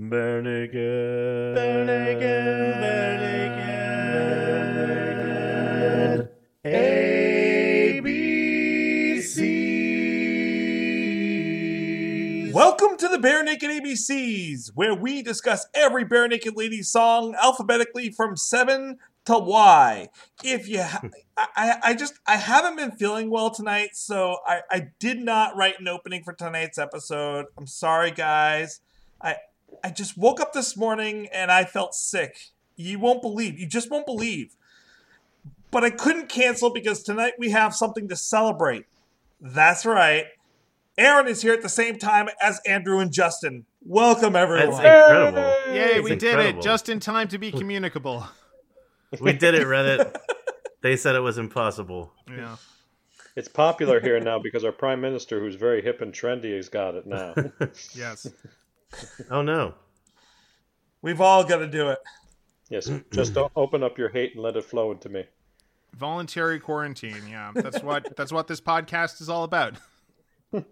Bare naked. Bare naked, bare naked, ABC. Welcome to the Bare Naked ABCs, where we discuss every Barenaked Lady song alphabetically from seven to Y. If you, ha- hmm. I, I just, I haven't been feeling well tonight, so I, I did not write an opening for tonight's episode. I'm sorry, guys. I, I just woke up this morning and I felt sick. You won't believe. You just won't believe. But I couldn't cancel because tonight we have something to celebrate. That's right. Aaron is here at the same time as Andrew and Justin. Welcome, everyone. That's incredible. Yay, It's we did incredible. it just in time to be communicable. We did it, Reddit. they said it was impossible. Yeah. It's popular here now because our prime minister, who's very hip and trendy, has got it now. Yes. Oh no. We've all got to do it. Yes, just don't open up your hate and let it flow into me. Voluntary quarantine. Yeah. That's what that's what this podcast is all about.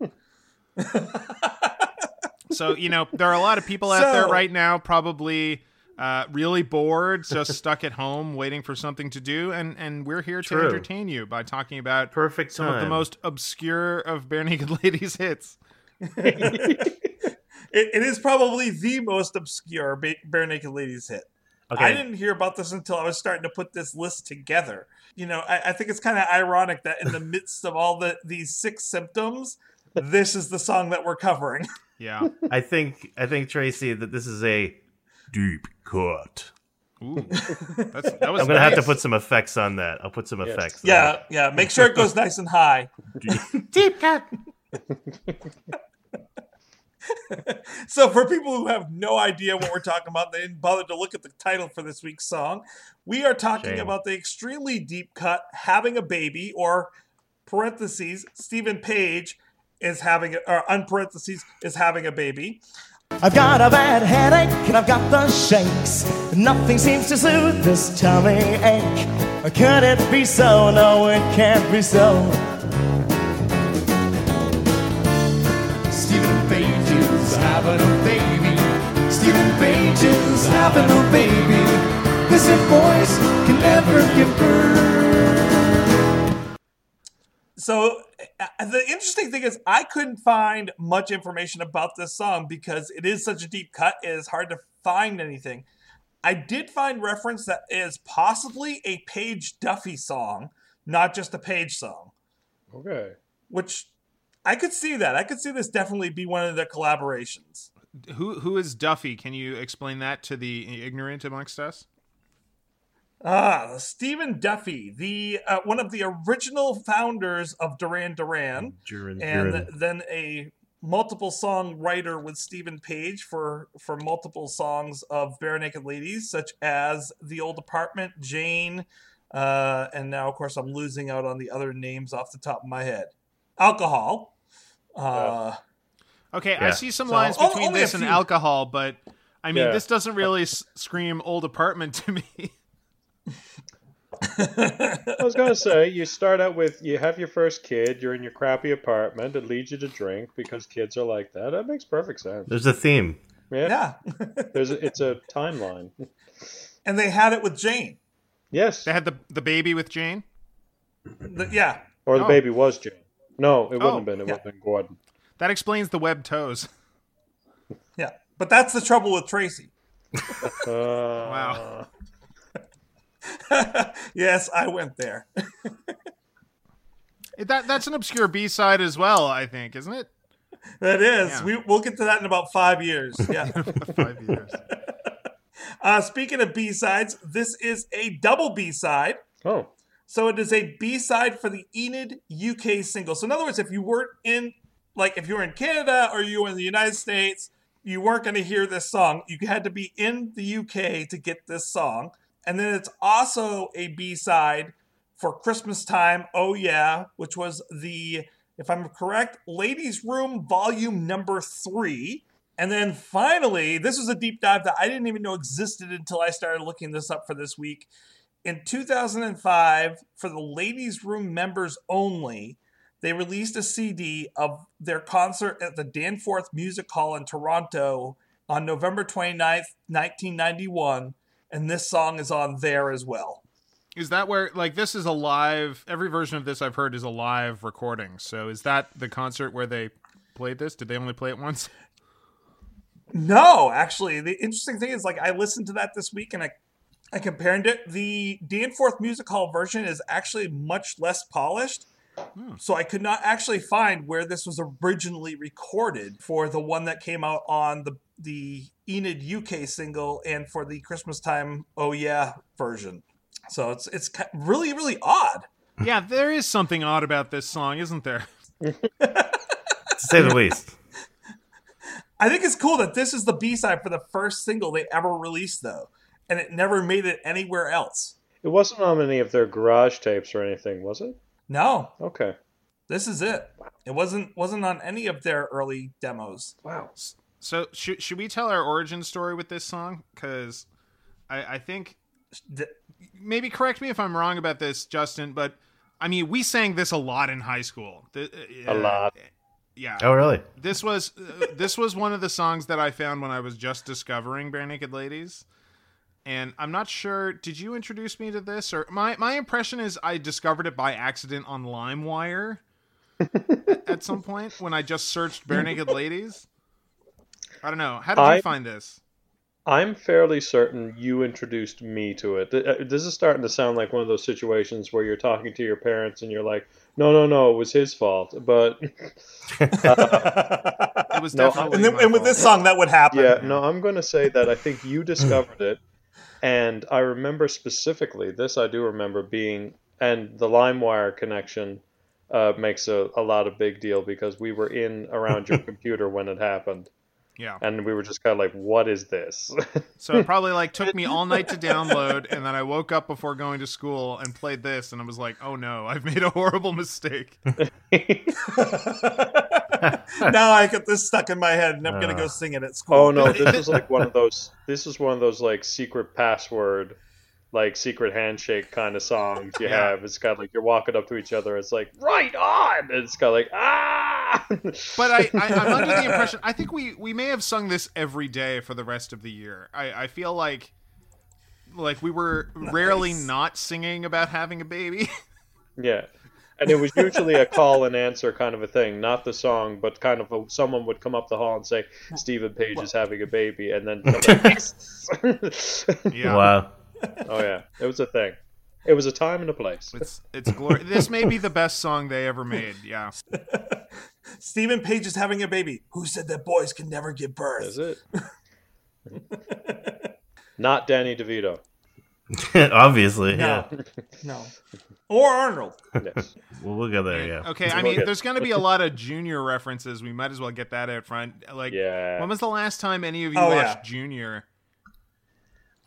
so, you know, there are a lot of people out there right now probably uh, really bored, just stuck at home waiting for something to do, and and we're here to entertain you by talking about Perfect some time. of the most obscure of Barenaked Ladies hits. It. It is probably the most obscure ba- Barenaked Ladies hit. Okay. I didn't hear about this until I was starting to put this list together. You know, I, I think it's kind of ironic that in the midst of all the these six symptoms, this is the song that we're covering. Yeah. I think I think Tracy that this is a deep cut. Ooh. That's, that was I'm gonna have to put some effects on that. I'll put some Yes. effects. on yeah, yeah. Make sure it goes nice and high. it. deep cut. So, for people who have no idea what we're talking about, they didn't bother to look at the title for this week's song. We are talking Shame. about the extremely deep cut "Having a Baby" or parentheses Steven Page is having a, or unparentheses is having a baby. I've got a bad headache and I've got the shakes. Nothing seems to soothe this tummy ache. Could it be so? No, it can't be so. Having a baby. Steven Page is having a baby. This voice can never give birth. So, uh, the interesting thing is, I couldn't find much information about this song because it is such a deep cut. It is hard to find anything. I did find reference that is possibly a Page Duffy song, not just a Page song. Okay. which I could see that. I could see this definitely be one of their collaborations. Who who is Duffy? Can you explain that to the ignorant amongst us? Ah, Stephen Duffy, the uh, one of the original founders of Duran Duran, Duran, and Duran. then a multiple song writer with Steven Page for for multiple songs of Barenaked Ladies, such as The Old Apartment, Jane, uh, and now of course I'm losing out on the other names off the top of my head. Alcohol. Uh, Okay, I see some So, lines between only this and alcohol, but I mean, Yeah. this doesn't really s- scream old apartment to me. I was going to say, you start out with you have your first kid, you're in your crappy apartment, it leads you to drink because kids are like that. That makes perfect sense. There's a theme. Yeah. yeah, There's a, it's a timeline. and they had it with Jane. Yes. they had the the baby with Jane. The- yeah, Or the Oh. baby was Jane. No, it wouldn't Oh, have been. It yeah. would have been Gordon. That explains the web toes. Yeah, but that's the trouble with Tracy. Uh, Wow. yes, I went there. That that's an obscure B side as well, I think, isn't it? that is. Yeah. We we'll get to that in about five years. Yeah. Five years. uh, speaking of B sides, this is a double B side. Oh. So it is a B side for the Enid UK single. So in other words, if you weren't in, like, if you were in Canada or you were in the United States, you weren't going to hear this song. You had to be in the UK to get this song. And then it's also a B side for Christmas time. Oh yeah, which was the, if I'm correct, Ladies Room Volume Number Three. And then finally, this was a deep dive that I didn't even know existed until I started looking this up for this week. In 2005, for the ladies' room members only, they released a CD of their concert at the Danforth Music Hall in Toronto on November 29th, 1991, and this song is on there as well. Is that where like this is a live? Every version of this I've heard is a live recording. So is that the concert where they played this? Did they only play it once? No, actually, the interesting thing is like I listened to that this week and I I compared it. The Danforth Music Hall version is actually much less polished. Hmm. So I could not actually find where this was originally recorded for the one that came out on the the Enid UK single and for the Christmas time Oh Yeah version. So it's it's really really odd. yeah, there is something odd about this song, isn't there? to say the least. I think it's cool that this is the B side for the first single they ever released though, and it never made it anywhere else. It wasn't on any of their garage tapes or anything, was it? No, Okay. this is it. It wasn't wasn't on any of their early demos. Wow. So should should we tell our origin story with this song? Because I, I think D- maybe correct me if I'm wrong about this, Justin. But I mean, we sang this a lot in high school. Th- uh, A lot. Yeah. Oh, really? This was uh, this was one of the songs that I found when I was just discovering Barenaked Ladies. And I'm not sure. Did you introduce me to this, or my my impression is I discovered it by accident on LimeWire at, at some point when I just searched Barenaked Ladies. I don't know. How did I- you find this? I'm fairly certain you introduced me to it. Th- uh, This is starting to sound like one of those situations where you're talking to your parents and you're like, "No, no, no, it was his fault." But It was No, definitely. and then and with this song that would happen. yeah, no, I'm going to say that I think you discovered it, and I remember specifically this. I do remember being and the LimeWire connection uh, makes a, a lot of big deal because we were in around your computer when it happened, Yeah. and we were just kind of like, "What is this?" So it probably like took me all night to download, and then I woke up before going to school and played this, and I was like, "Oh no, I've made a horrible mistake." now I got this stuck in my head, and I'm gonna go Uh. sing it at school. Oh no, this is like one of those. This is one of those like secret password, like secret handshake kind of songs you Yeah. have. It's kind of like you're walking up to each other. It's like right on. And it's kind of like ah. But I, I, I'm under the impression. I think we we may have sung this every day for the rest of the year. I, I feel like like we were rarely not singing about having a baby. yeah, and it was usually a call and answer kind of a thing, not the song, but kind of a, someone would come up the hall and say Steven Page is having a baby, and then yeah. Wow. oh yeah, it was a thing. It was a time and a place. It's it's glor- This may be the best song they ever made. Yeah. Steven Page is having a baby. Who said that boys can never give birth? Is it? Not Danny DeVito. Obviously, No, yeah. no. Or Arnold. Yes. Well, we'll go there, yeah. Okay, I mean, there's going to be a lot of Junior references. We might as well get that out front. Like, Yeah. when was the last time any of you Oh, watched yeah. Junior?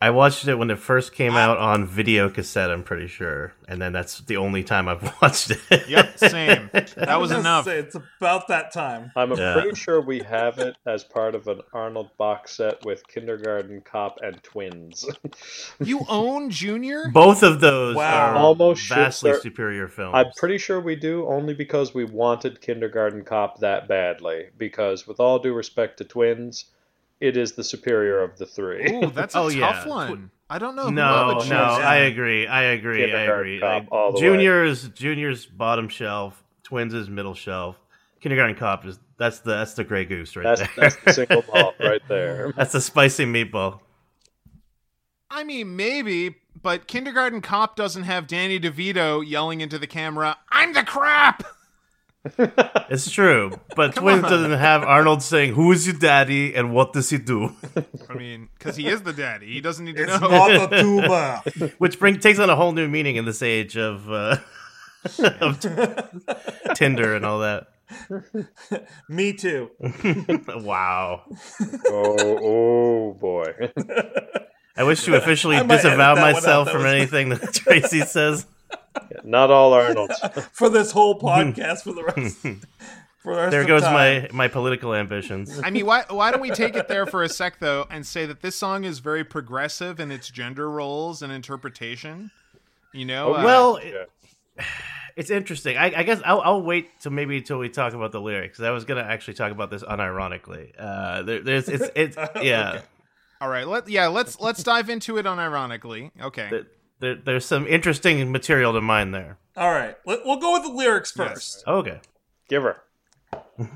I watched it when it first came out on video cassette, I'm pretty sure. And then that's the only time I've watched it. Yep, same. That was enough. say, it's about that time. I'm Yeah. pretty sure we have it as part of an Arnold box set with Kindergarten Cop and Twins. You own Junior? Both of those Wow. are Almost vastly start- superior films. I'm pretty sure we do, only because we wanted Kindergarten Cop that badly. Because, with all due respect to Twins, it is the superior of the three. Ooh, that's a Oh, tough yeah. one. I don't know. no, no, choose. I agree. I agree. I agree. Cop Like, all the way. juniors, juniors, bottom shelf. Twins is middle shelf. Kindergarten Cop is that's the that's the Grey Goose right That's, there. that's the single malt right there. that's the spicy meatball. I mean, maybe, but Kindergarten Cop doesn't have Danny DeVito yelling into the camera, I'm the crap! It's true, but Twins on. doesn't have Arnold saying, "Who is your daddy and what does he do?" I mean, because he is the daddy. He doesn't need to It's know. not a tuba. Which bring takes on a whole new meaning in this age of uh, of t- Tinder and all that. Me too. Wow. Oh, oh boy. I wish to officially I might edit disavow that one out. myself from anything that Tracy says. Not all Arnolds. For this whole podcast for the rest. For the rest There of goes time. my my political ambitions. I mean, why why don't we take it there for a sec though, and say that this song is very progressive in its gender roles and interpretation? You know, uh, Well, Yeah. it's interesting. I, I guess I'll, I'll wait till maybe until we talk about the lyrics. I was gonna actually talk about this unironically. Uh, there, there's it's it's yeah. Okay. All right, let yeah, let's let's dive into it unironically. Okay. There, there, there's some interesting material to mine there. All right, let, we'll go with the lyrics Yes. first. Okay. Give her.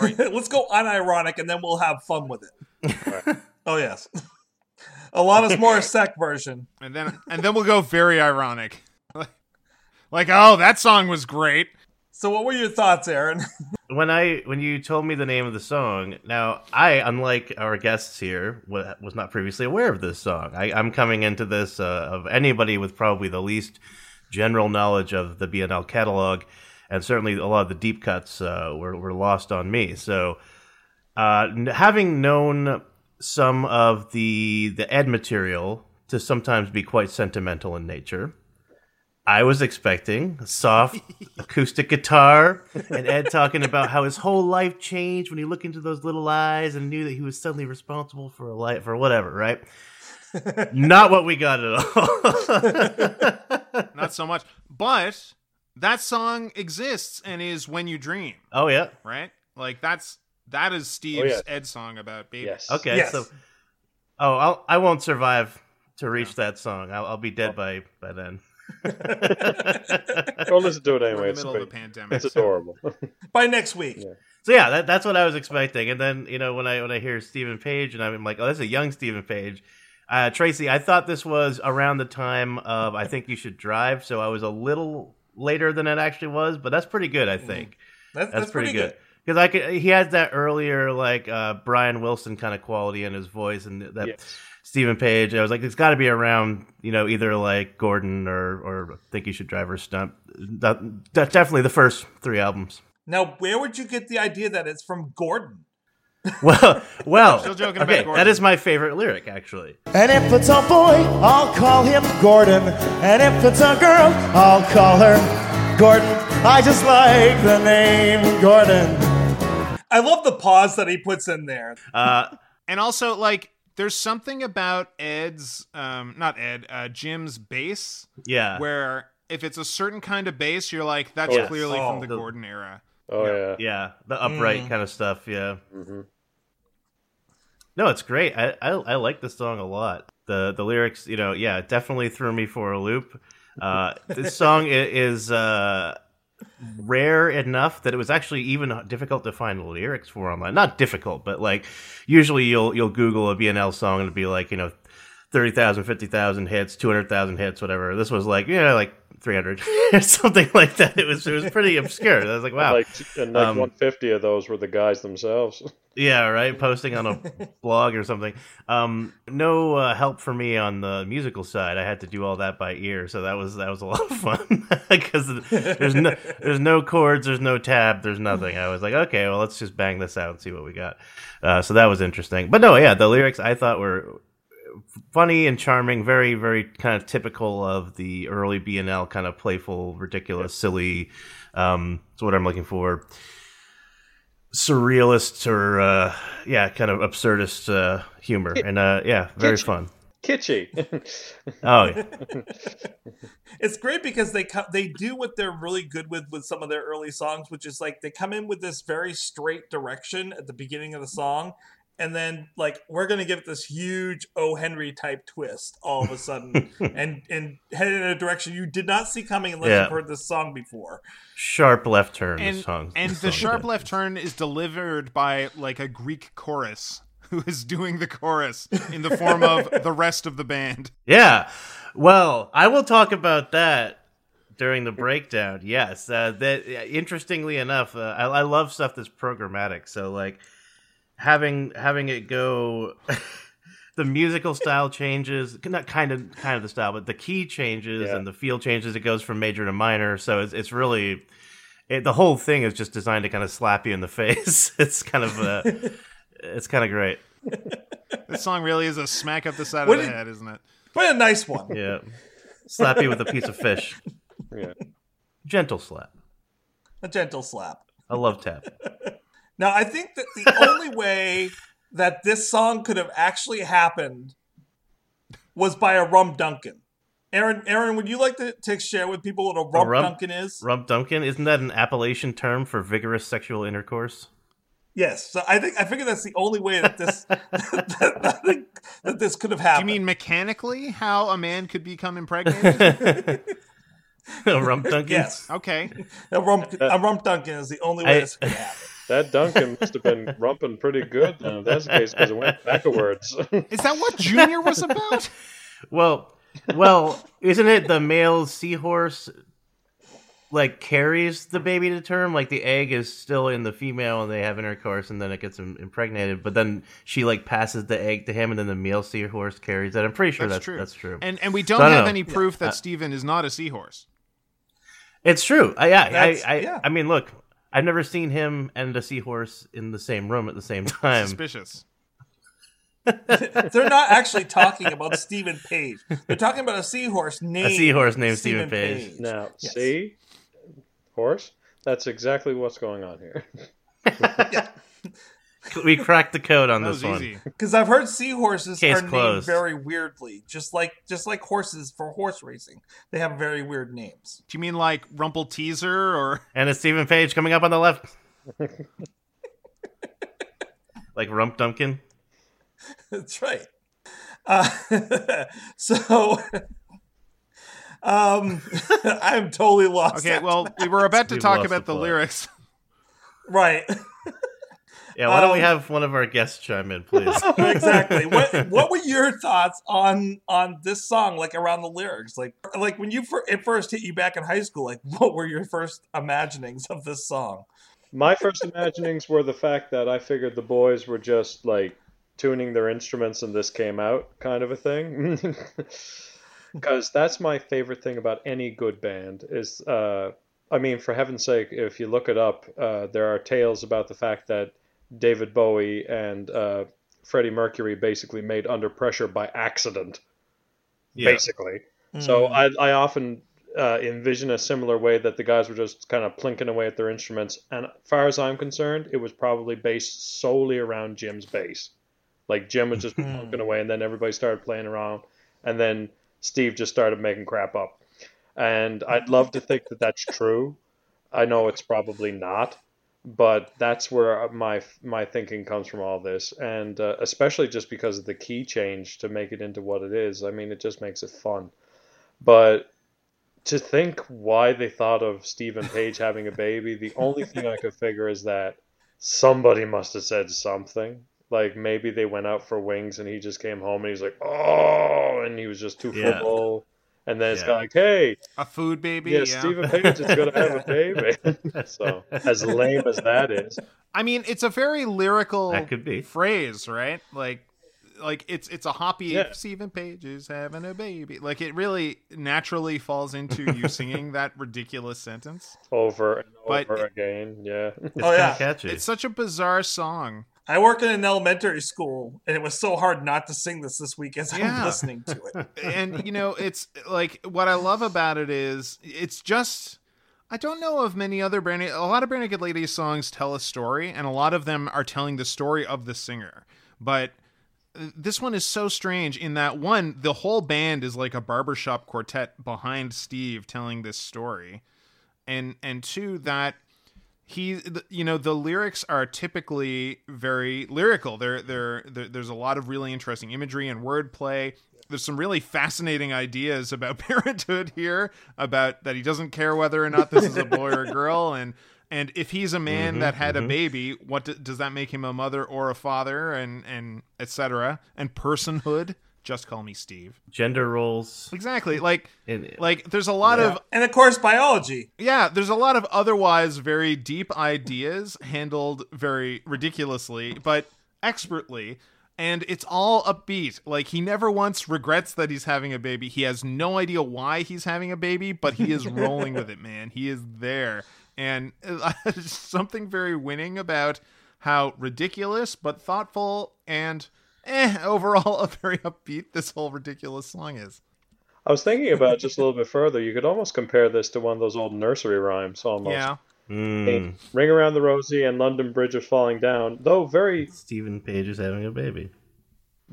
Let's go unironic, and then we'll have fun with it. oh yes, Alanis Morissette version. And then and then we'll go very ironic. Like, oh, that song was great. So, what were your thoughts, Aaron? When I when you told me the name of the song, now I, unlike our guests here, was not previously aware of this song. I, I'm coming into this uh, of anybody with probably the least general knowledge of the BNL catalog, and certainly a lot of the deep cuts uh, were were lost on me. So, uh, having known some of the the Ed material to sometimes be quite sentimental in nature. I was expecting a soft acoustic guitar and Ed talking about how his whole life changed when he looked into those little eyes and knew that he was suddenly responsible for a life for whatever, right? Not what we got at all. Not so much. But that song exists and is When You Dream, oh yeah. right? Like that's that is oh, Steve's yeah. Ed song about baby. Yes. Okay. Yes. So, oh, I'll, I won't survive to reach that song. I'll, I'll be dead oh. by by then. Go listen to it anyway. in It's, the middle of the pandemic. it's adorable. By next week. Yeah. So yeah, that, that's what I was expecting. And then you know when I when I hear Steven Page and I'm like, oh, that's a young Steven Page. Uh, Tracy, I thought this was around the time of I think you should drive, so I was a little later than it actually was, but that's pretty good. I think That's, that's, pretty, good because I could he has that earlier like uh, Brian Wilson kind of quality in his voice, and that Yes. Steven Page. I was like, it's got to be around you know either like Gordon or or think you should drive or Stump. That, that's definitely the first three albums. Now, where would you get the idea that it's from Gordon? Well, well, Still joking okay, about Gordon. that is my favorite lyric, actually. And if it's a boy, I'll call him Gordon. And if it's a girl, I'll call her Gordon. I just like the name Gordon. I love the pause that he puts in there. Uh, And also, like, there's something about Ed's, um, not Ed, uh, Jim's bass, yeah, where if it's a certain kind of bass, you're like, that's Yes. clearly Oh. from the Gordon era. Oh yeah. yeah, the upright kind of stuff. Yeah. Mhm. No, it's great. I, I I like this song a lot. The the lyrics, you know, yeah, definitely threw me for a loop. Uh, this song is uh, rare enough that it was actually even difficult to find lyrics for online. Not difficult, but like usually you'll you'll Google a BNL song and it'll be like you know 30,000, 50,000 hits, 200,000 hits, whatever. This was like, yeah, like 300 something like that. It was, it was pretty obscure. I was like, wow. Like and like Um, 150 of those were the guys themselves. Yeah, right. Posting on a blog or something. Um, no uh, help for me on the musical side. I had to do all that by ear, so that was that was a lot of fun because there's no there's no chords, there's no tab, there's nothing. I was like, okay, well, let's just bang this out and see what we got. Uh, so that was interesting. But no, yeah, the lyrics I thought were funny and charming, very very kind of typical of the early BNL kind of playful, ridiculous, silly. Um, that's what I'm looking for surrealist or uh yeah kind of absurdist uh humor and uh yeah very Kitsch. fun Kitschy. oh yeah It's great because they co- they do what they're really good with with some of their early songs, which is like they come in with this very straight direction at the beginning of the song, and then like we're gonna give it this huge O Henry type twist all of a sudden, and and head in a direction you did not see coming unless Yeah. you've heard this song before. sharp left turn And, this song and this the song sharp did. left turn is delivered by like a Greek chorus who is doing the chorus in the form of the rest of the band. yeah well i will talk about that during the breakdown yes uh that interestingly enough uh, I, I love stuff that's programmatic so like having having it go the musical style changes not kind of kind of the style but the key changes Yeah. and the feel changes it goes from major to minor so it's, it's really it, the whole thing is just designed to kind of slap you in the face it's kind of uh, it's kind of great This song really is a smack up the side What of the did- head, isn't it? But a nice one. yeah slap you with a piece of fish Yeah. gentle slap a gentle slap. a love tap Now, I think that the only way that this song could have actually happened was by a Rum Duncan. Aaron, Aaron, would you like to, to share with people what a rump, rump- dunkin is? Rump Dunkin isn't that an Appalachian term for vigorous sexual intercourse? Yes. So I think I figure that's the only way that this that, that, that this could have Do you mean mechanically how a man could become impregnated? A Rump Dunkin. yes? okay. A rump, a rump dunkin is the only way I- this could happen. That Duncan must have been rumping pretty good. Then, if that's the case, because it went backwards. Is that what Junior was about? Well, well, isn't it the male seahorse like carries the baby to term? Like the egg is still in the female, and they have intercourse, and then it gets im- impregnated. But then she like passes the egg to him, and then the male seahorse carries it. I'm pretty sure That's, that's true. That's true. And and we don't So I don't have any proof that Uh, Steven is not a seahorse. It's true. I, yeah, I, I, yeah. I mean, look, I've never seen him and a seahorse in the same room at the same time. Suspicious. They're not actually talking about Steven Page. They're talking about a seahorse named a seahorse named Steven Page. now, Yes. see, horse. That's exactly what's going on here. we cracked the code on That this one. Because I've heard seahorses Case are named very weirdly, just like just like horses for horse racing. They have very weird names. Do you mean like Rumple Teaser or And it's Steven Page coming up on the left. like Rump Dunkin. That's right. Uh, so, um, I'm totally lost. Okay, well, that. we were about to We've talk about the the lyrics. right, Yeah, why don't we Um, have one of our guests chime in, please? exactly. What What were your thoughts on on this song? Like around the lyrics, like like when you fir- it first hit you back in high school. Like, what were your first imaginings of this song? My first imaginings were the fact that I figured the boys were just like tuning their instruments and this came out kind of a thing. Because that's my favorite thing about any good band is, uh, I mean, for heaven's sake, if you look it up, uh, there are tales about the fact that David Bowie and uh, Freddie Mercury basically made Under Pressure by accident, Yeah. basically. So I, I often uh, envision a similar way that the guys were just kind of plinking away at their instruments. And as far as I'm concerned, it was probably based solely around Jim's bass. Like Jim was just plunking away, and then everybody started playing around, and then Steve just started making crap up. And I'd love to think that that's true. I know it's probably not, but that's where my my thinking comes from all this, and uh, especially just because of the key change to make it into what it is. I mean, it just makes it fun. But to think why they thought of Steven Page having a baby, the only thing I could figure is that somebody must have said something. Like maybe they went out for wings and he just came home and he's like, oh, and he was just too Yeah. full. And then it's Yeah. kind of like, hey, A food baby. yeah, Yeah. Steven Page is going to have a baby. so, as lame as that is, I mean, it's a very lyrical That could be. phrase, right? Like, like it's it's a hoppy. Yeah. Steven Page is having a baby. Like it really naturally falls into you singing that ridiculous sentence. over and But over it- again, yeah. It's Oh, yeah. catchy. It's such a bizarre song. I work in an elementary school, and it was so hard not to sing this this week as Yeah. I'm listening to it. and you know it's like what i love about it is it's just i don't know of many other Brandy. a lot of Brandy naked ladies songs tell a story and a lot of them are telling the story of the singer but uh, this one is so strange in that one the whole band is like a barbershop quartet behind steve telling this story and and two that he you know the lyrics are typically very lyrical. There there there- there's a lot of really interesting imagery and wordplay. There's some really fascinating ideas about parenthood here about that he doesn't care whether or not this is a boy or a girl. And and if he's a man mm-hmm, that had a mm-hmm. baby what do, does that make him a mother or a father? And and etc and personhood just call me steve Gender roles. exactly like In, like there's a lot of And of course, biology. yeah, there's a lot of otherwise very deep ideas handled very ridiculously, but expertly. And it's all upbeat. Like, he never once regrets that he's having a baby. He has no idea why he's having a baby, but he is rolling with it, man. He is there. And there's uh, something very winning about how ridiculous, but thoughtful and eh, overall a very upbeat this whole ridiculous song is. I was thinking about just a little bit further. You could almost compare this to one of those old nursery rhymes, almost. Yeah. Mm, Ring around the rosy and London Bridge is falling down, though very Steven Page is having a baby.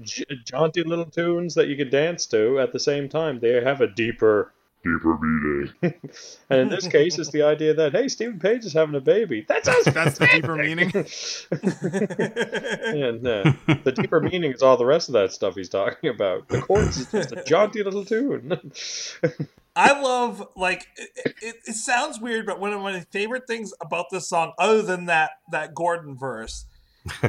j- jaunty little tunes that you can dance to at the same time. They have a deeper, deeper meaning. and in this case, it's the idea that hey, Steven Page is having a baby. That sounds That's the deeper meaning. and uh, the deeper meaning is all the rest of that stuff he's talking about. The chorus is just a jaunty little tune. I love like it, it, it sounds weird, but one of my favorite things about this song, other than that that Gordon verse,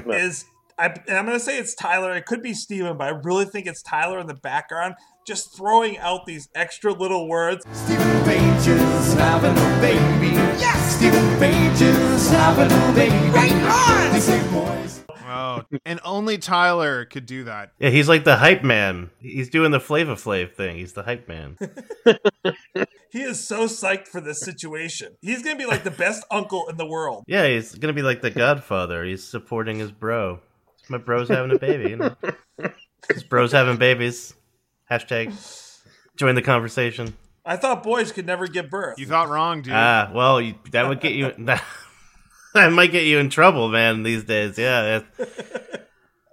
is I, and I'm gonna say it's Tyler. It could be Steven, but I really think it's Tyler in the background, just throwing out these extra little words. Steven Page is having a baby. Yes! Steven Page is having a baby. Right on! They boys. Oh, and only Tyler could do that. Yeah, he's like the hype man. He's doing the Flava Flav thing. He's the hype man. He is so psyched for this situation. He's gonna be like the best uncle in the world. Yeah, he's gonna be like the Godfather. He's supporting his bro. My bro's having a baby. You know? his bro's having babies. Hashtag join the conversation. I thought boys could never give birth. You thought wrong, dude. Ah, well, you, that would get you. That, that might get you in trouble, man. These days, yeah. That's,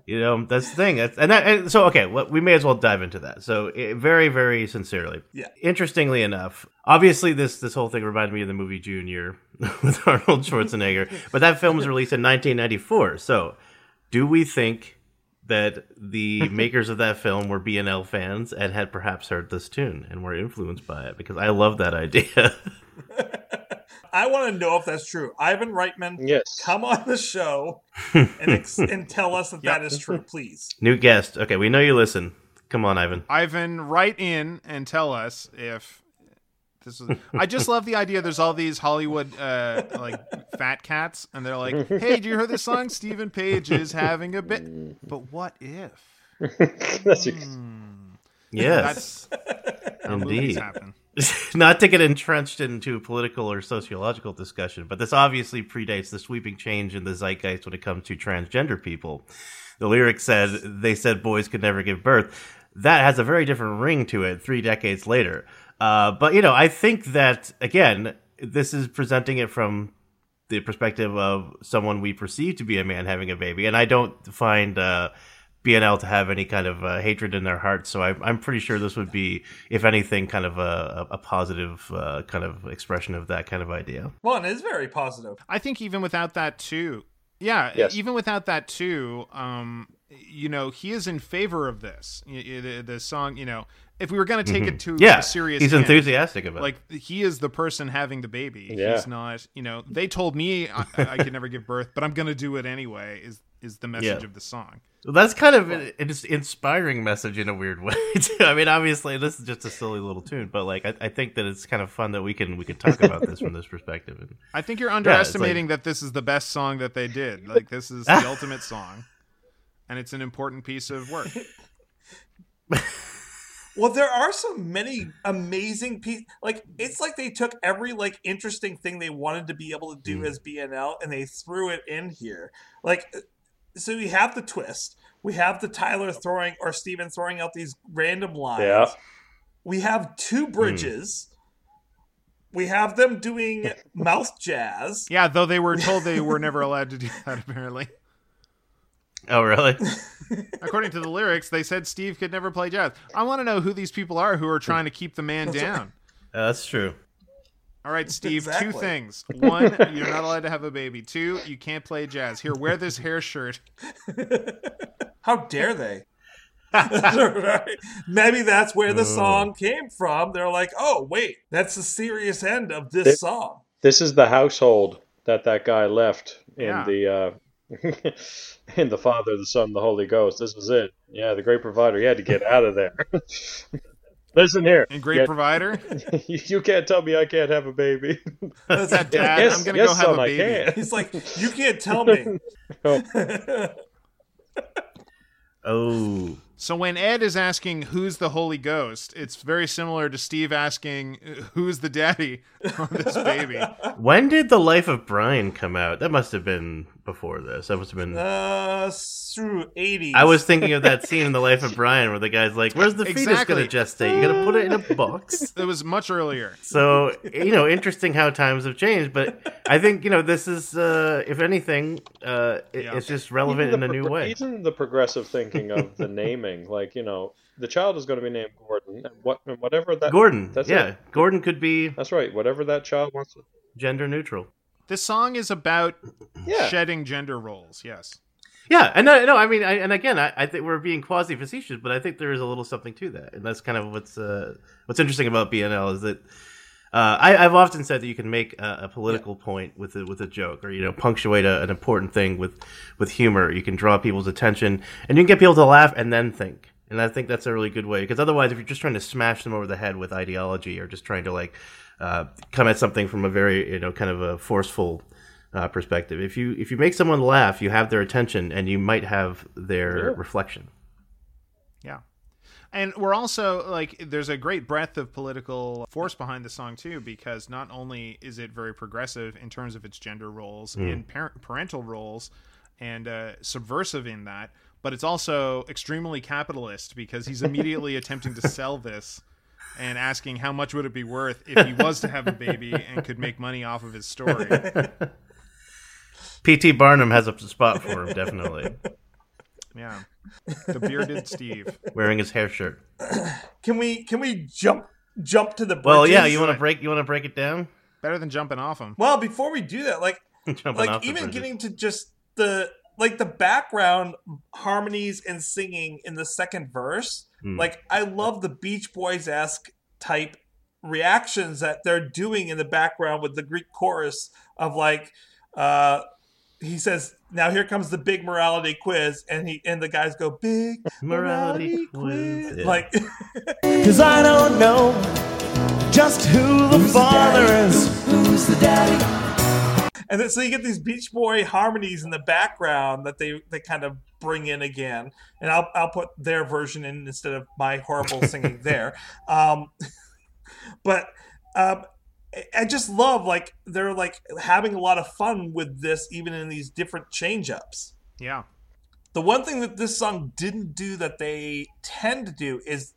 you know, that's the thing. That's, and, that, and so, okay, well, we may as well dive into that. So, eh, very, very sincerely. Yeah. Interestingly enough, obviously, this this whole thing reminded me of the movie Junior with Arnold Schwarzenegger, but that film was released in 1994. So, do we think that the makers of that film were BNL fans and had perhaps heard this tune and were influenced by it? Because I love that idea. I want to know if that's true. Ivan Reitman, yes. come on the show and ex- and tell us that that is true, please. New guest. Okay, we know you listen. Come on, Ivan. Ivan, write in and tell us if this is. I just love the idea. There's all these Hollywood uh, like fat cats, and they're like, "Hey, do you hear this song? Steven Page is having a bit." But what if? That's Yes, How movies indeed. Not to get entrenched into a political or sociological discussion, but this obviously predates the sweeping change in the zeitgeist when it comes to transgender people. The lyric said they said boys could never give birth. That has a very different ring to it three decades later. Uh, but you know, I think that again, this is presenting it from the perspective of someone we perceive to be a man having a baby, and I don't find uh, BNL to have any kind of uh, hatred in their hearts. So I, I'm pretty sure this would be, if anything, kind of a, a positive uh, kind of expression of that kind of idea. Well, it is very positive. I think even without that too, yeah, Yes. even without that too, um, you know, he is in favor of this. Y- y- The, the song, you know, if we were going to take it to Mm-hmm. Yeah, a serious, he's end, enthusiastic about it. Like he is the person having the baby. Yeah. He's not. You know, they told me I, I could never give birth, but I'm going to do it anyway. Is is the message Yeah. of the song? So that's kind of an, an inspiring message in a weird way. Too. I mean, obviously, this is just a silly little tune, but like, I, I think that it's kind of fun that we can we can talk about this from this perspective. And, I think you're like- underestimating that this is the best song that they did. Like this is the ultimate song, and it's an important piece of work. Well, there are so many amazing pieces. Like it's like they took every like interesting thing they wanted to be able to do mm. as BNL and they threw it in here. Like, uh, so we have the twist. We have the Tyler throwing or Steven throwing out these random lines. Yeah. We have two mm. bridges. We have them doing mouth jazz. Yeah, though they were told they were never allowed to do that. Apparently, oh, really? according to the lyrics, they said Steve could never play jazz. I want to know who these people are who are trying to keep the man down. Uh, that's true. All right, Steve. Two things: one, you're not allowed to have a baby. Two, you can't play jazz. Here, wear this hair shirt. How dare they? Right? Maybe that's where the song came from. They're like, oh, wait, that's the serious end of this They- song. This is the household that that guy left in Yeah. the uh, in the Father, the Son, the Holy Ghost. This was it. Yeah, the great provider. He had to get out of there. Listen here. And great Yeah, provider. you, you can't tell me I can't have a baby. Dad, yes, I'm gonna yes, go have son, a I baby. can. He's like, you can't tell me. Oh, Oh, So when Ed is asking who's the Holy Ghost, it's very similar to Steve asking who's the daddy on this baby. When did The Life of Brian come out? That must have been before this. That must have been. Uh, through 80s. I was thinking of that scene in The Life of Brian where the guy's like, "Where's the fetus Exactly. going to gestate? You got to put it in a box." It was much earlier. So you know, interesting how times have changed. But I think you know this is, uh, if anything, uh, it- Yeah. it's just relevant in a the new pro- way. Even the progressive thinking of the naming, like you know, the child is going to be named Gordon, and what and whatever that Gordon, That's yeah, it. Gordon could be That's right. Whatever that child wants. To, gender neutral. This song is about yeah. shedding gender roles. Yes. Yeah, and no, no, I mean, I, and again, I, I think we're being quasi facetious, but I think there is a little something to that, and that's kind of what's uh, what's interesting about BNL is that uh, I, I've often said that you can make a, a political point with a, with a joke, or you know, punctuate a, an important thing with with humor. You can draw people's attention, and you can get people to laugh and then think. And I think that's a really good way because otherwise, if you're just trying to smash them over the head with ideology, or just trying to like uh, come at something from a very you know kind of a forceful uh, perspective. If you if you make someone laugh, you have their attention, and you might have their Yeah. reflection. And we're also like, there's a great breadth of political force behind the song too, because not only is it very progressive in terms of its gender roles and parent, parental roles, and uh, subversive in that, but it's also extremely capitalist because he's immediately attempting to sell this and asking how much would it be worth if he was to have a baby and could make money off of his story. P.T. Barnum has a spot for him, definitely, Yeah. The bearded Steve. wearing his hair shirt. Can we can we jump jump to the bridges? Well, yeah, you want to break you want to break it down? Better than jumping off him. Well, before we do that, like like even getting to just the like the background harmonies and singing in the second verse. Hmm. Like I love the Beach Boys esque type reactions that they're doing in the background with the Greek chorus of like uh he says now here comes the big morality quiz and he and the guys go big Morality morality, quiz, quiz yeah. like Cause I don't know just who the father is. Who's the daddy? And then so you get these Beach Boy harmonies in the background that they, they kind of bring in again. And I'll I'll put their version in instead of my horrible singing there. Um, but um, I- I just love like they're like having a lot of fun with this, even in these different change ups. Yeah. The one thing that this song didn't do that they tend to do is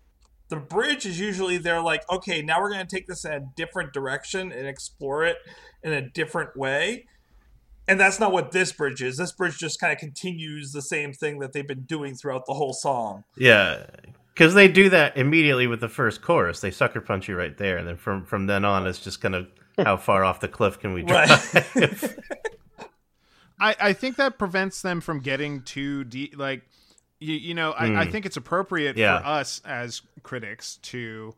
the bridge is usually they're like, okay, now we're going to take this in a different direction and explore it in a different way. And that's not what this bridge is. This bridge just kind of continues the same thing that they've been doing throughout the whole song. Yeah, because they do that immediately with the first chorus. They sucker punch you right there, and then from from then on, it's just kind of how far off the cliff can we drive? Right. I, I think that prevents them from getting too deep. Like, you, you know, I, I think it's appropriate Yeah. for us as critics to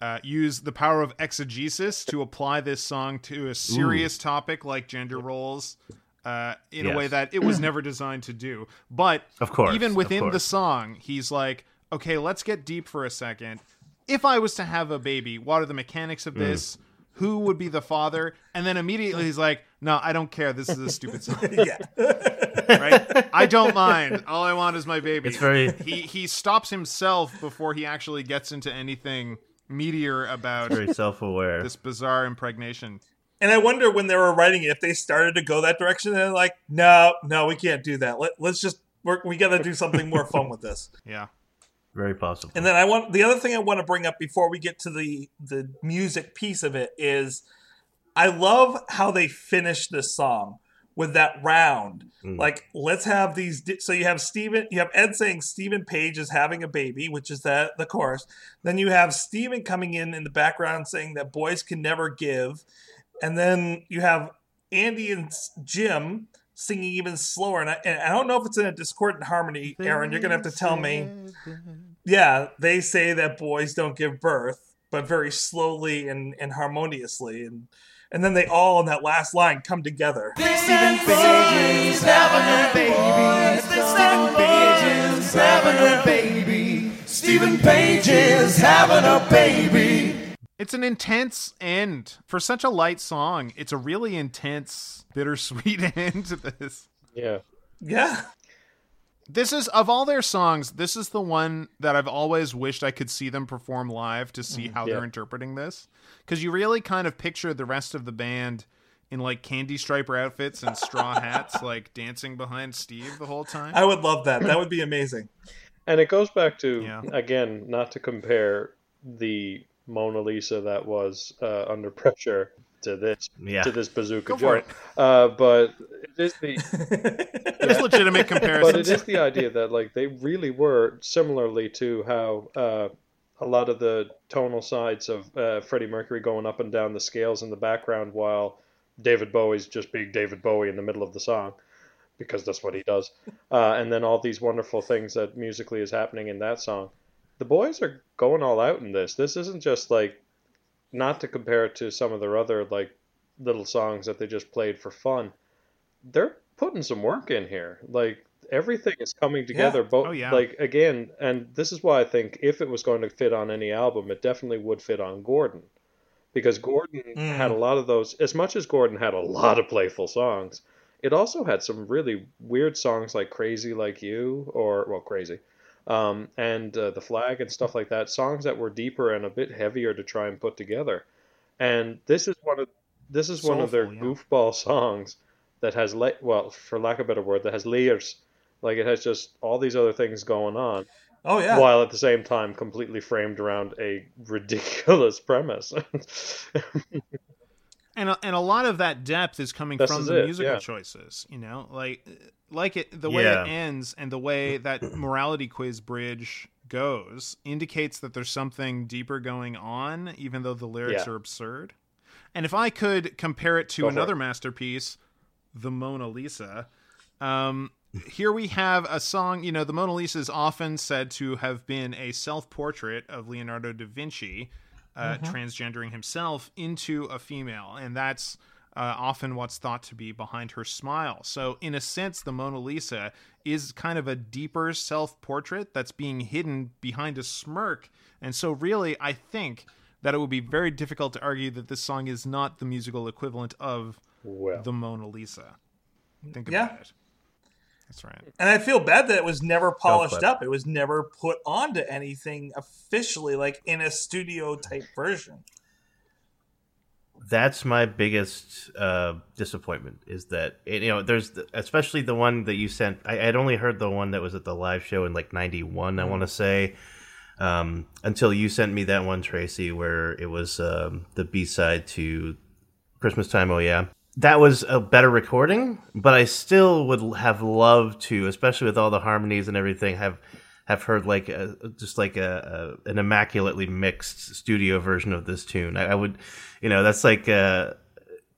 uh, use the power of exegesis to apply this song to a serious topic like gender roles uh, in a way that it was never designed to do. But Of course, even of within the song, he's like, okay, let's get deep for a second. If I was to have a baby, what are the mechanics Mm. of this? Who would be the father? And then immediately he's like, no, I don't care. This is a stupid song yeah. right? I don't mind. All I want is my baby. It's very- he he stops himself before he actually gets into anything meteor about Very self aware. this bizarre impregnation. And I wonder when they were writing it, if they started to go that direction, they're like, no, no, we can't do that. Let, let's just, we're, we got to do something more fun with this. Yeah. Very possible. And then I want the other thing I want to bring up before we get to the the music piece of it is I love how they finish this song with that round. Mm. Like let's have these di- so you have Steven you have Ed saying Steven Page is having a baby, which is that the chorus. Then you have Steven coming in in the background saying that boys can never give. And then you have Andy and Jim singing even slower and I, and I don't know if it's in a discordant harmony, Aaron, you're going to have to tell me. Yeah, they say that boys don't give birth, but very slowly and, and harmoniously, and and then they all in that last line come together. Steven Page is having a baby. Steven Page is having a baby. Steven Page is having a baby. It's an intense end for such a light song. It's a really intense, bittersweet end to this. Yeah. Yeah, This is of all their songs, this is the one that I've always wished I could see them perform live to see mm. how Yeah. they're interpreting this. Because you really kind of picture the rest of the band in like candy striper outfits and straw hats, like dancing behind Steve the whole time. I would love that. That would be amazing. And it goes back to Yeah. again, not to compare the Mona Lisa that was uh, under pressure to this Yeah. to this bazooka Go for joint, uh, but it is the There's legitimate but it is the idea that like they really were similarly to how uh, a lot of the tonal sides of uh, Freddie Mercury going up and down the scales in the background while David Bowie's just being David Bowie in the middle of the song because that's what he does, uh, and then all these wonderful things that musically is happening in that song. The boys are going all out in this. This isn't just like not to compare it to some of their other like little songs that they just played for fun. They're putting some work in here. Like everything is coming together. Both Oh, yeah. like again, and this is why I think if it was going to fit on any album, it definitely would fit on Gordon, because Gordon Mm. had a lot of those. As much as Gordon had a lot of playful songs, it also had some really weird songs like "Crazy Like You" or well, "Crazy." Um, and uh, the flag and stuff like that, songs that were deeper and a bit heavier to try and put together. And this is one of this is one of their yeah. goofball songs that has la- well, for lack of a better word, that has layers. Like it has just all these other things going on, Oh yeah. while at the same time completely framed around a ridiculous premise. and a, and a lot of that depth is coming This from is the it, musical yeah. choices you know like like it the way Yeah. it ends and the way that morality quiz bridge goes indicates that there's something deeper going on even though the lyrics Yeah. are absurd and if i could compare it to Go another it. masterpiece the mona lisa um here we have a song you know the mona lisa is often said to have been a self-portrait of leonardo da vinci uh, transgendering himself into a female, and that's uh, often what's thought to be behind her smile. So, in a sense, the Mona Lisa is kind of a deeper self portrait that's being hidden behind a smirk. And so, really, I think that it would be very difficult to argue that this song is not the musical equivalent of well, the Mona Lisa. Think Yeah. about it. That's right. And I feel bad that it was never polished up. It was never put onto anything officially, like in a studio type version. that's my biggest uh, disappointment is that you know there's the, especially the one that you sent I, i'd only heard the one that was at the live show in like 91 i want to say um, until you sent me that one tracy where it was um, the b-side to christmas time oh yeah that was a better recording but i still would have loved to especially with all the harmonies and everything have have heard like a, just like a, a an immaculately mixed studio version of this tune. I, I would, you know, that's like uh,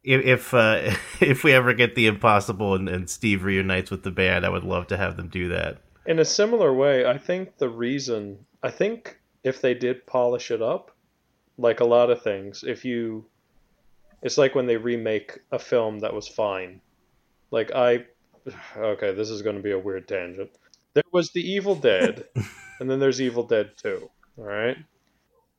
if if, uh, if we ever get the impossible and, and Steve reunites with the band, I would love to have them do that. in a similar way, I think the reason I think if they did polish it up, like a lot of things, if you it's like when they remake a film that was fine. Like I okay, this is going to be a weird tangent. There was The Evil Dead, and then there's Evil Dead 2, all right?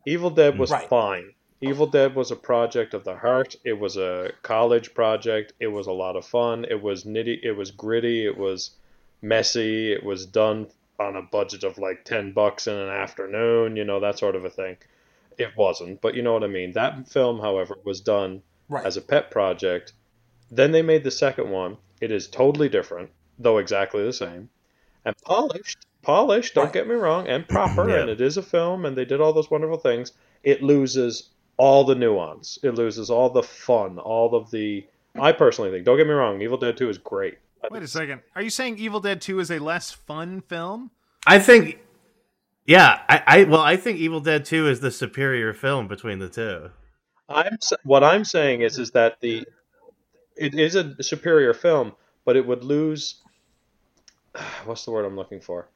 Evil Dead was Right. fine. Evil Dead was a project of the heart. It was a college project. It was a lot of fun. It was nitty. It was gritty. It was messy. It was done on a budget of like ten bucks in an afternoon. You know that sort of a thing. It wasn't, but you know what I mean. That film, however, was done Right. as a pet project. Then they made the second one. It is totally different, though exactly the same, and polished. Polished, don't Right. get me wrong, and proper, Yeah. and it is a film, and they did all those wonderful things. It loses all the nuance. It loses all the fun, all of the. I personally think. Don't get me wrong. Evil Dead Two is great. Wait a second. Are you saying Evil Dead 2 is a less fun film? I think, yeah, I, I well, I think Evil Dead Two is the superior film between the two. I'm what I'm saying is is that the it is a superior film, but it would lose. What's the word I'm looking for?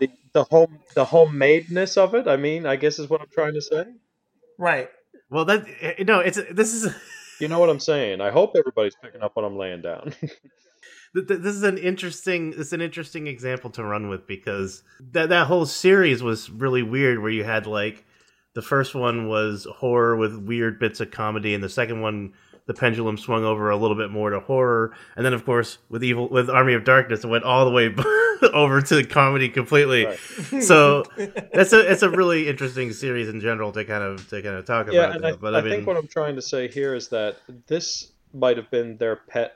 The the home the homemadeness of it. I mean, I guess is what I'm trying to say. Right. Well, that eh, no, it's this is. You know what I'm saying? I hope everybody's picking up what I'm laying down. Th- th- this is an interesting this is an interesting example to run with because that that whole series was really weird where you had like the first one was horror with weird bits of comedy and the second one the pendulum swung over a little bit more to horror, and then of course with evil with Army of Darkness, it went all the way over to comedy completely. Right. So that's a it's a really interesting series in general to kind of to kind of talk Yeah, about. and though. I, but I I, mean, think what I'm trying to say here is that this might have been their pet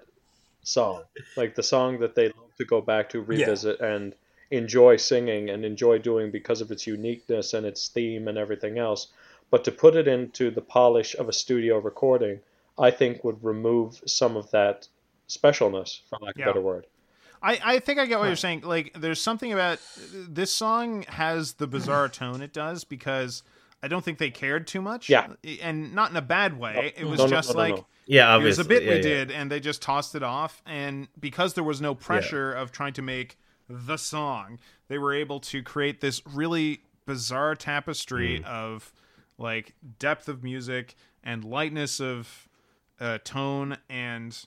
song, like the song that they love to go back to, revisit, and enjoy singing and enjoy doing because of its uniqueness and its theme and everything else. But to put it into the polish of a studio recording, I think would remove some of that specialness, for lack of Yeah. a better word. I, I think I get what you're saying. Like, there's something about this song has the bizarre tone it does because I don't think they cared too much. Yeah. and not in a bad way. It was No, no, just no, no, like no. yeah, here's obviously, a bit yeah, we yeah. did, and they just tossed it off. And because there was no pressure of trying to make the song, they were able to create this really bizarre tapestry Mm. of like depth of music and lightness of uh, tone and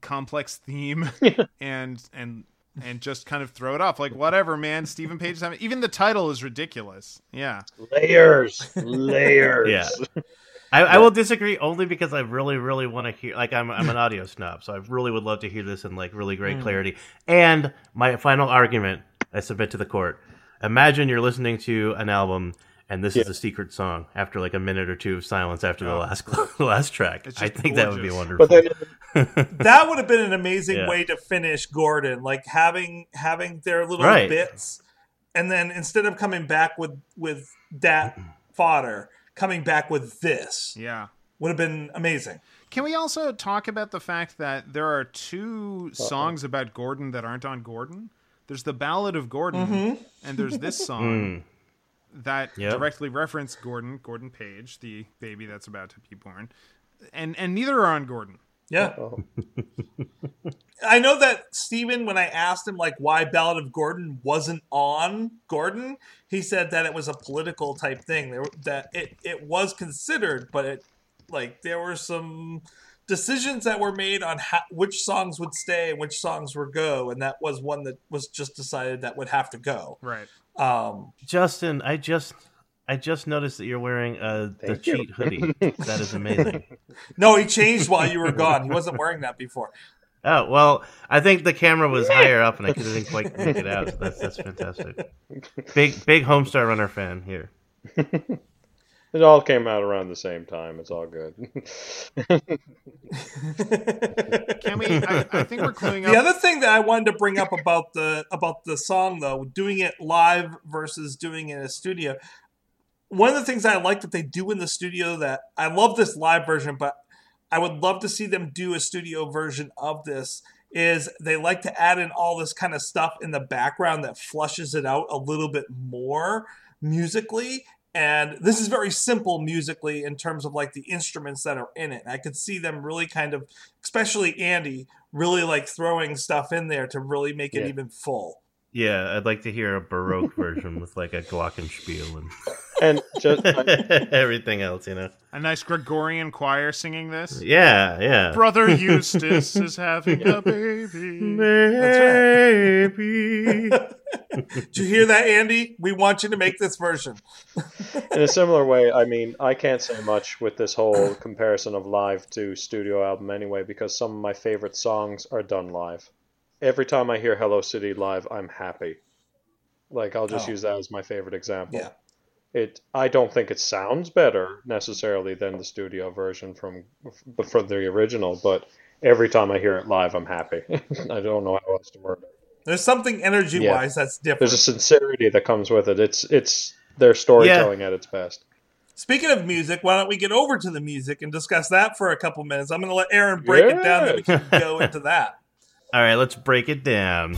complex theme and and and just kind of throw it off. Like whatever man. Steven Page is having even the title is ridiculous. Yeah. Layers, layers. Yeah. I, I will disagree only because I really, really want to hear. Like, I'm I'm an audio snob, so I really would love to hear this in like really great mm. clarity. And my final argument I submit to the court: Imagine you're listening to an album, and this is a secret song after like a minute or two of silence after the last the last track. I just think that would be wonderful. But then that would have been an amazing Yeah. way to finish Gordon, like having having their little Right. bits, and then instead of coming back with with that fodder, coming back with this yeah would have been amazing. Can we also talk about the fact that there are two songs about Gordon that aren't on Gordon? There's the Ballad of Gordon, mm-hmm. and there's this song hmm. that Yep. directly reference Gordon, Gordon Page, the baby that's about to be born, and and neither are on Gordon. Yeah. I know that Steven, when I asked him like why Ballad of Gordon wasn't on Gordon, he said that it was a political type thing. There, that it it was considered, but it like there were some decisions that were made on how, which songs would stay and which songs would go, and that was one that was just decided that would have to go. Right. Um, Justin, I just I just noticed that you're wearing uh, the you. cheat hoodie. that is amazing. no, he changed while you were gone. He wasn't wearing that before. Oh well, I think the camera was higher up and I couldn't quite make it out. So that's that's fantastic. Big big Homestar Runner fan here. it all came out around the same time. It's all good. Can we? I, I think we're cluing The other thing that I wanted to bring up about the about the song though, doing it live versus doing it in a studio. One of the things I like that they do in the studio that I love this live version, but I would love to see them do a studio version of this is they like to add in all this kind of stuff in the background that flushes it out a little bit more musically and this is very simple musically in terms of like the instruments that are in it. I could see them really kind of, especially Andy, really like throwing stuff in there to really make it Yeah. even full. Yeah, I'd like to hear a Baroque version with like a glockenspiel and and just everything else, you know. A nice Gregorian choir singing this. Yeah, yeah. Brother Eustace is having a baby. Maybe. Did you hear that, Andy? We want you to make this version. in a similar way, I mean, I can't say much with this whole comparison of live to studio album anyway, because some of my favorite songs are done live. Every time I hear Hello City live, I'm happy. Like I'll just Oh. use that as my favorite example. Yeah. It I don't think it sounds better necessarily than the studio version from from the original, but every time I hear it live, I'm happy. I don't know how else to word it. There's something energy wise that's different. There's a sincerity that comes with it. It's it's their storytelling at its best. Speaking of music, why don't we get over to the music and discuss that for a couple minutes? I'm going to let Aaron break it down, then we can go into that. All right, let's break it down.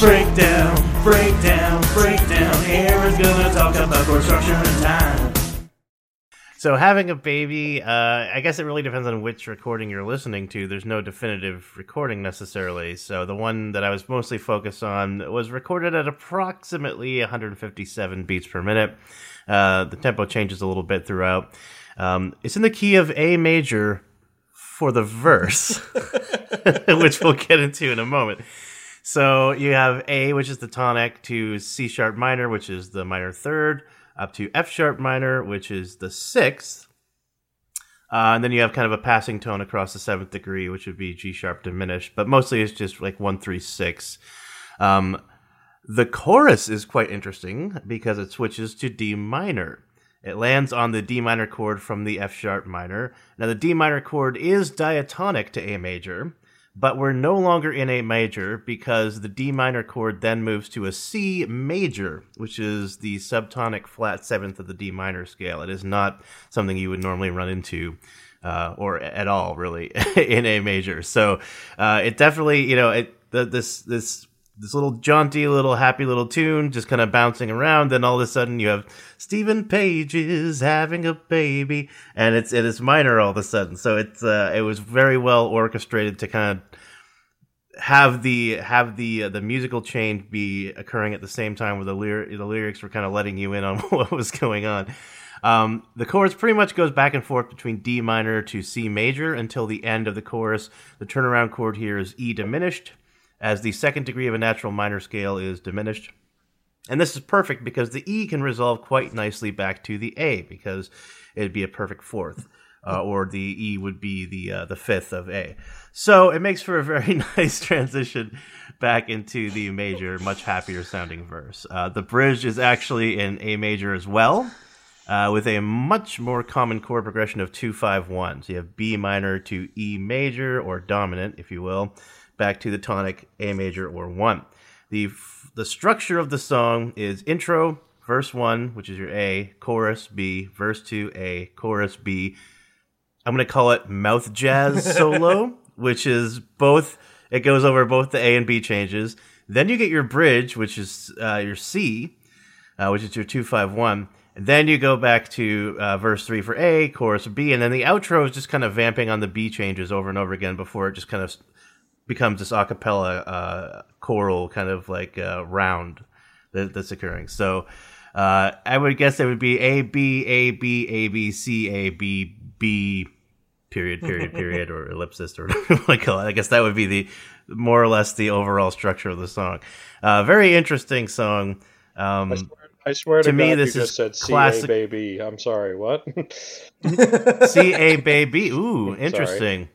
Breakdown, breakdown, breakdown. Aaron's gonna talk about chord structure and time. So having a baby, uh, I guess it really depends on which recording you're listening to. There's no definitive recording necessarily. So the one that I was mostly focused on was recorded at approximately 157 beats per minute. Uh, the tempo changes a little bit throughout. Um, it's in the key of A major for the verse, which we'll get into in a moment. So you have A, which is the tonic, to C sharp minor, which is the minor third, up to F sharp minor, which is the sixth, Uh, and then you have kind of a passing tone across the seventh degree, which would be G sharp diminished, but mostly it's just like one, three, six. Um, the chorus is quite interesting because it switches to D minor. It lands on the D minor chord from the F sharp minor. Now, the D minor chord is diatonic to A major, but we're no longer in A major because the D minor chord then moves to a C major, which is the subtonic flat seventh of the D minor scale. It is not something you would normally run into. Uh, or at all, really, in A major. So uh, it definitely, you know, it, the, this this this little jaunty little happy little tune just kind of bouncing around then all of a sudden you have Steven Page is having a baby and it's it is minor all of a sudden. So it's uh, it was very well orchestrated to kind of have the have the uh, the musical change be occurring at the same time where the lyr- the lyrics were kind of letting you in on what was going on. Um, the chorus pretty much goes back and forth between D minor to C major until the end of the chorus. The turnaround chord here is E diminished, as the second degree of a natural minor scale is diminished. And this is perfect because the E can resolve quite nicely back to the A because it'd be a perfect fourth, uh, or the E would be the uh, the fifth of A. So it makes for a very nice transition back into the major, much happier sounding verse. Uh, the bridge is actually in A major as well. Uh, with a much more common chord progression of two five one. So you have B minor to E major or dominant, if you will, back to the tonic A major or 1. The the structure of the song is intro, verse 1, which is your A, chorus B, verse 2 A, chorus B. I'm going to call it mouth jazz solo, which is both it goes over both the A and B changes. Then you get your bridge, which is uh, your C, uh, which is your 251. And then you go back to uh, verse 3 for A, chorus B, and then the outro is just kind of vamping on the B changes over and over again before it just kind of becomes this a cappella uh, choral kind of like uh, round that, that's occurring. So uh, I would guess it would be A B A B A B C A B B period period period or ellipsis or what I call it. I guess that would be the more or less the overall structure of the song. Uh, very interesting song. Um, I swear, I swear to, to me, God, this you is just said C classic- A baby. I'm sorry. What? C A baby. Ooh, interesting.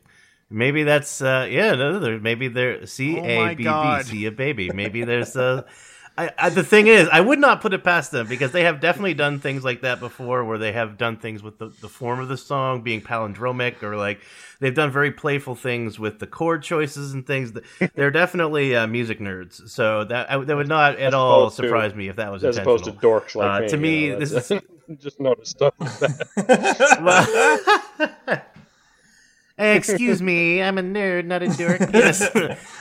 Maybe that's uh yeah, no, maybe there C Oh A B B. C a baby. Maybe there's uh I, I, the thing is, I would not put it past them because they have definitely done things like that before, where they have done things with the, the form of the song being palindromic, or like they've done very playful things with the chord choices and things. They're definitely uh, music nerds, so that I, that would not at all opposed to- surprise me if that was As intentional. opposed to dorks like Uh, me. to you me, know, this that's- just noticed stuff like that. Well- Hey, excuse me, I'm a nerd, not a dork. Yes.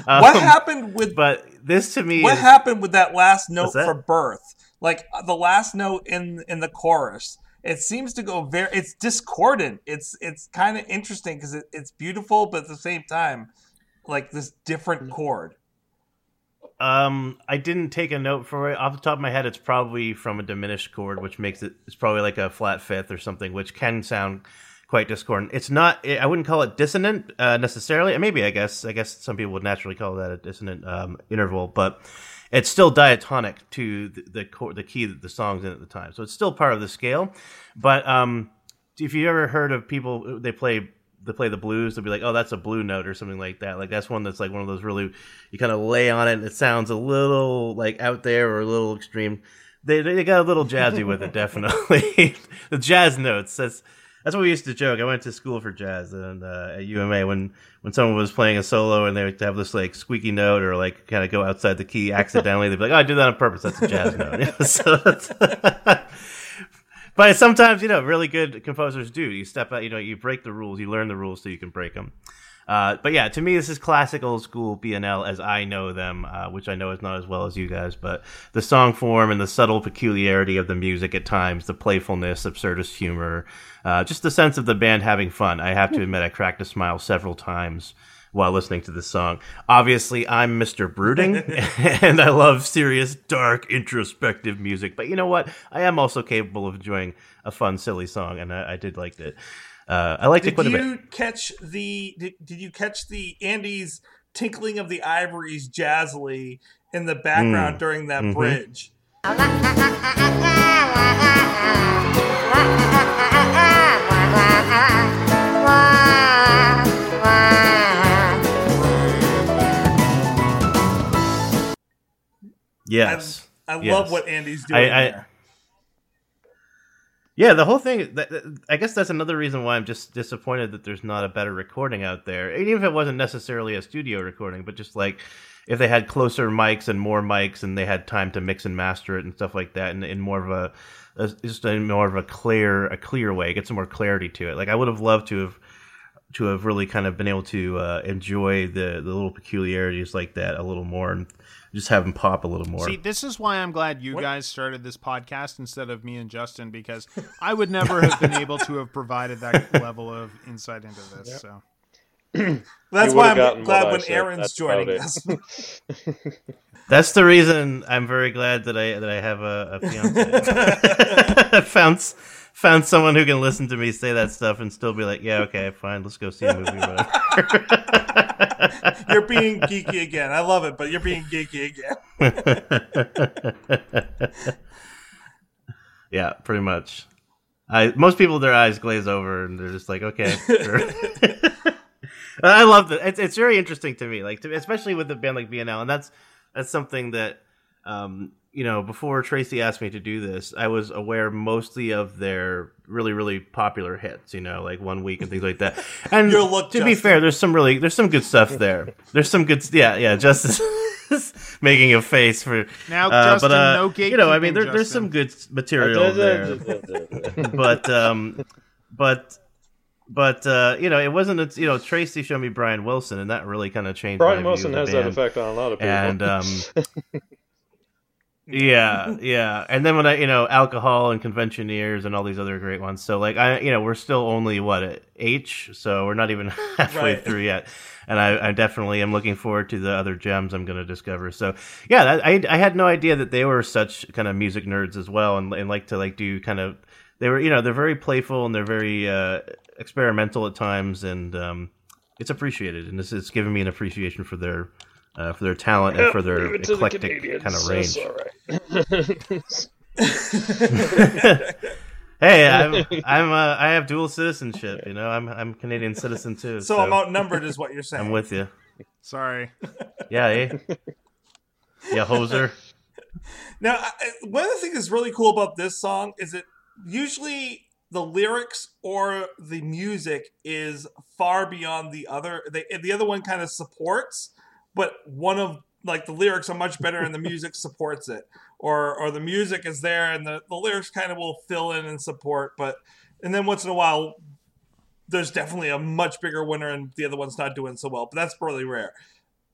Um, what happened with But this to me what is happened with that last note that? for birth? Like uh, the last note in in the chorus, it seems to go very. It's discordant. It's it's kind of interesting because it, it's beautiful, but at the same time, like this different chord. Um, I didn't take a note for it off the top of my head. It's probably from a diminished chord, which makes it. It's probably like a flat fifth or something, which can sound quite discordant. It's not. I wouldn't call it dissonant uh, necessarily. Maybe I guess. I guess some people would naturally call that a dissonant um, interval, but it's still diatonic to the the, chord, the key that the song's in at the time. So it's still part of the scale. But um, if you ever heard of people, they play they play the blues, they'll be like, "Oh, that's a blue note" or something like that. Like that's one that's like one of those really you kind of lay on it, and it sounds a little like out there or a little extreme. They they got a little jazzy with it, definitely. the jazz notes. That's that's what we used to joke. I went to school for jazz and uh, at UMA when when someone was playing a solo and they would have this like squeaky note or like kind of go outside the key accidentally. They'd be like, "Oh, I did that on purpose. That's a jazz note." so that's but sometimes you know really good composers do you step out you know you break the rules you learn the rules so you can break them uh, but yeah to me this is classic old school bnl as i know them uh, which i know is not as well as you guys but the song form and the subtle peculiarity of the music at times the playfulness absurdist humor uh, just the sense of the band having fun i have to admit i cracked a smile several times while listening to this song. Obviously, I'm Mr. Brooding, and I love serious, dark, introspective music. But you know what? I am also capable of enjoying a fun, silly song, and I, I did like it. Uh, I liked did it quite a bit. Catch the did, did you catch the Andy's tinkling of the ivories jazzily in the background mm. during that mm-hmm. bridge? Yes. I, I yes. love what Andy's doing. I, I, yeah, the whole thing. I guess that's another reason why I'm just disappointed that there's not a better recording out there. Even if it wasn't necessarily a studio recording, but just like if they had closer mics and more mics, and they had time to mix and master it and stuff like that, and in more of a, a just in more of a clear a clear way, get some more clarity to it. Like I would have loved to have to have really kind of been able to uh, enjoy the the little peculiarities like that a little more and just have them pop a little more. See, this is why I'm glad you guys started this podcast instead of me and Justin because I would never have been able to have provided that level of insight into this. So That's why I'm gotten glad when said. Aaron's That's joining us. That's the reason I'm very glad that I that I have a, a fiance. Found found someone who can listen to me say that stuff and still be like, yeah, okay, fine, let's go see a movie. You're being geeky again. I love it, but you're being geeky again. yeah, pretty much. I most people their eyes glaze over and they're just like, okay, sure. I love it. It's it's very interesting to me, like to, especially with a band like BNL, and that's that's something that um, you know. Before Tracy asked me to do this, I was aware mostly of their really really popular hits, you know, like One Week and things like that. And Your look, to be fair, there's some really there's some good stuff there. There's some good, yeah, yeah. Justice making a face for Now, uh, Justin, but, uh, no You know, I mean, gatekeeping, there, there's some good material there but um, but but uh, you know, it wasn't. It's, you know, Tracy showed me Brian Wilson, and that really kind of changed. Brian my Wilson view of has the that effect on a lot of people. and um, yeah, yeah. And then when I, you know, alcohol and conventioneers and all these other great ones. So like, I, you know, we're still only what at H, so we're not even halfway Right. through yet. And I, I definitely am looking forward to the other gems I'm going to discover. So yeah, that, I I had no idea that they were such kind of music nerds as well, and, and like to like do kind of. They were, you know, they're very playful and they're very uh, experimental at times, and um, it's appreciated. And this is giving me an appreciation for their uh, for their talent and for their Leave it to the eclectic kind of range. all right. Hey, I'm I'm uh, I have dual citizenship. You know, I'm I'm Canadian citizen too. So, I'm outnumbered, is what you're saying. I'm with you. Sorry. Yeah, eh? yeah, hoser. Now, I- I- one of the things that's really cool about this song is that usually the lyrics or the music is far beyond the other. They, the other one kind of supports, but one of like the lyrics are much better and the music supports it, or or the music is there and the, the lyrics kind of will fill in and support. But and then once in a while, there's definitely a much bigger winner and the other one's not doing so well. But that's really rare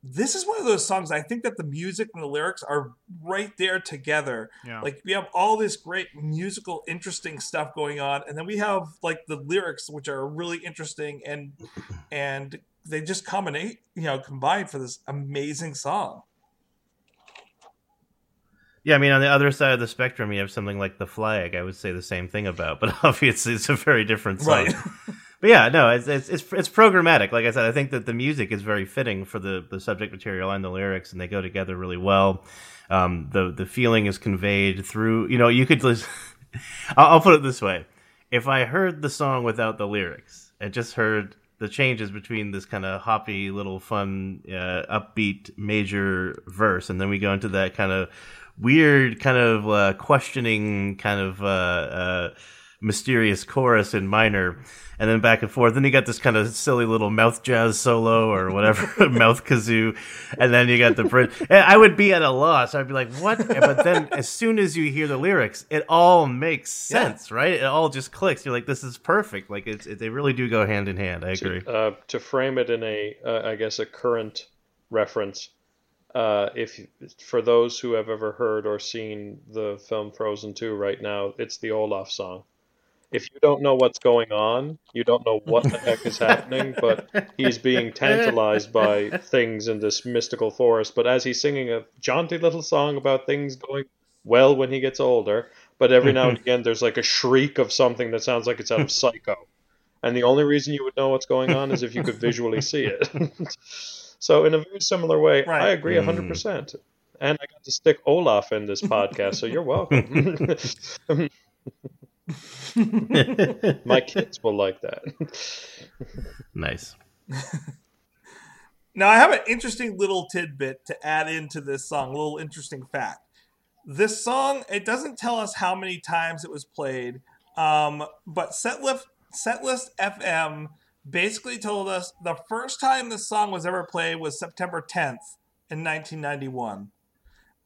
this is one of those songs I think that the music and the lyrics are right there together. Yeah. Like we have all this great musical, interesting stuff going on, and then we have like the lyrics, which are really interesting and and they just combine, you know, combine for this amazing song. Yeah, I mean, on the other side of the spectrum, you have something like the flag. I would say the same thing about, but obviously it's a very different song. Right. But yeah, no, it's, it's it's it's programmatic. Like I said, I think that the music is very fitting for the the subject material and the lyrics, and they go together really well. Um, the the feeling is conveyed through. You know, you could. Listen, I'll, I'll put it this way: if I heard the song without the lyrics and just heard the changes between this kind of hoppy little fun uh, upbeat major verse and then we go into that kind of weird kind of uh, questioning kind of uh, uh, mysterious chorus in minor and then back and forth. Then you got this kind of silly little mouth jazz solo or whatever mouth kazoo and then you got the bridge. And i would be at a loss. I'd be like what? But then as soon as you hear the lyrics it all makes sense right? It all just clicks. You're like this is perfect. Like it's it, they really do go hand in hand. I agree. uh, to frame it in a, uh, I guess, a current reference. Uh, if for those who have ever heard or seen the film Frozen 2 right now, it's the Olaf song. If you don't know what's going on, you don't know what the heck is happening, but he's being tantalized by things in this mystical forest. But as he's singing a jaunty little song about things going well when he gets older, but every now and again there's like a shriek of something that sounds like it's out of Psycho. And the only reason you would know what's going on is if you could visually see it. so, in a very similar way, Right. I agree 100%. Mm. And I got to stick Olaf in this podcast, so you're welcome. My kids will like that. nice Now I have an interesting little tidbit to add into this song, a little interesting fact. this song it doesn't tell us how many times it was played, um, but Setlist Setlist FM basically told us the first time this song was ever played was September 10th in 1991.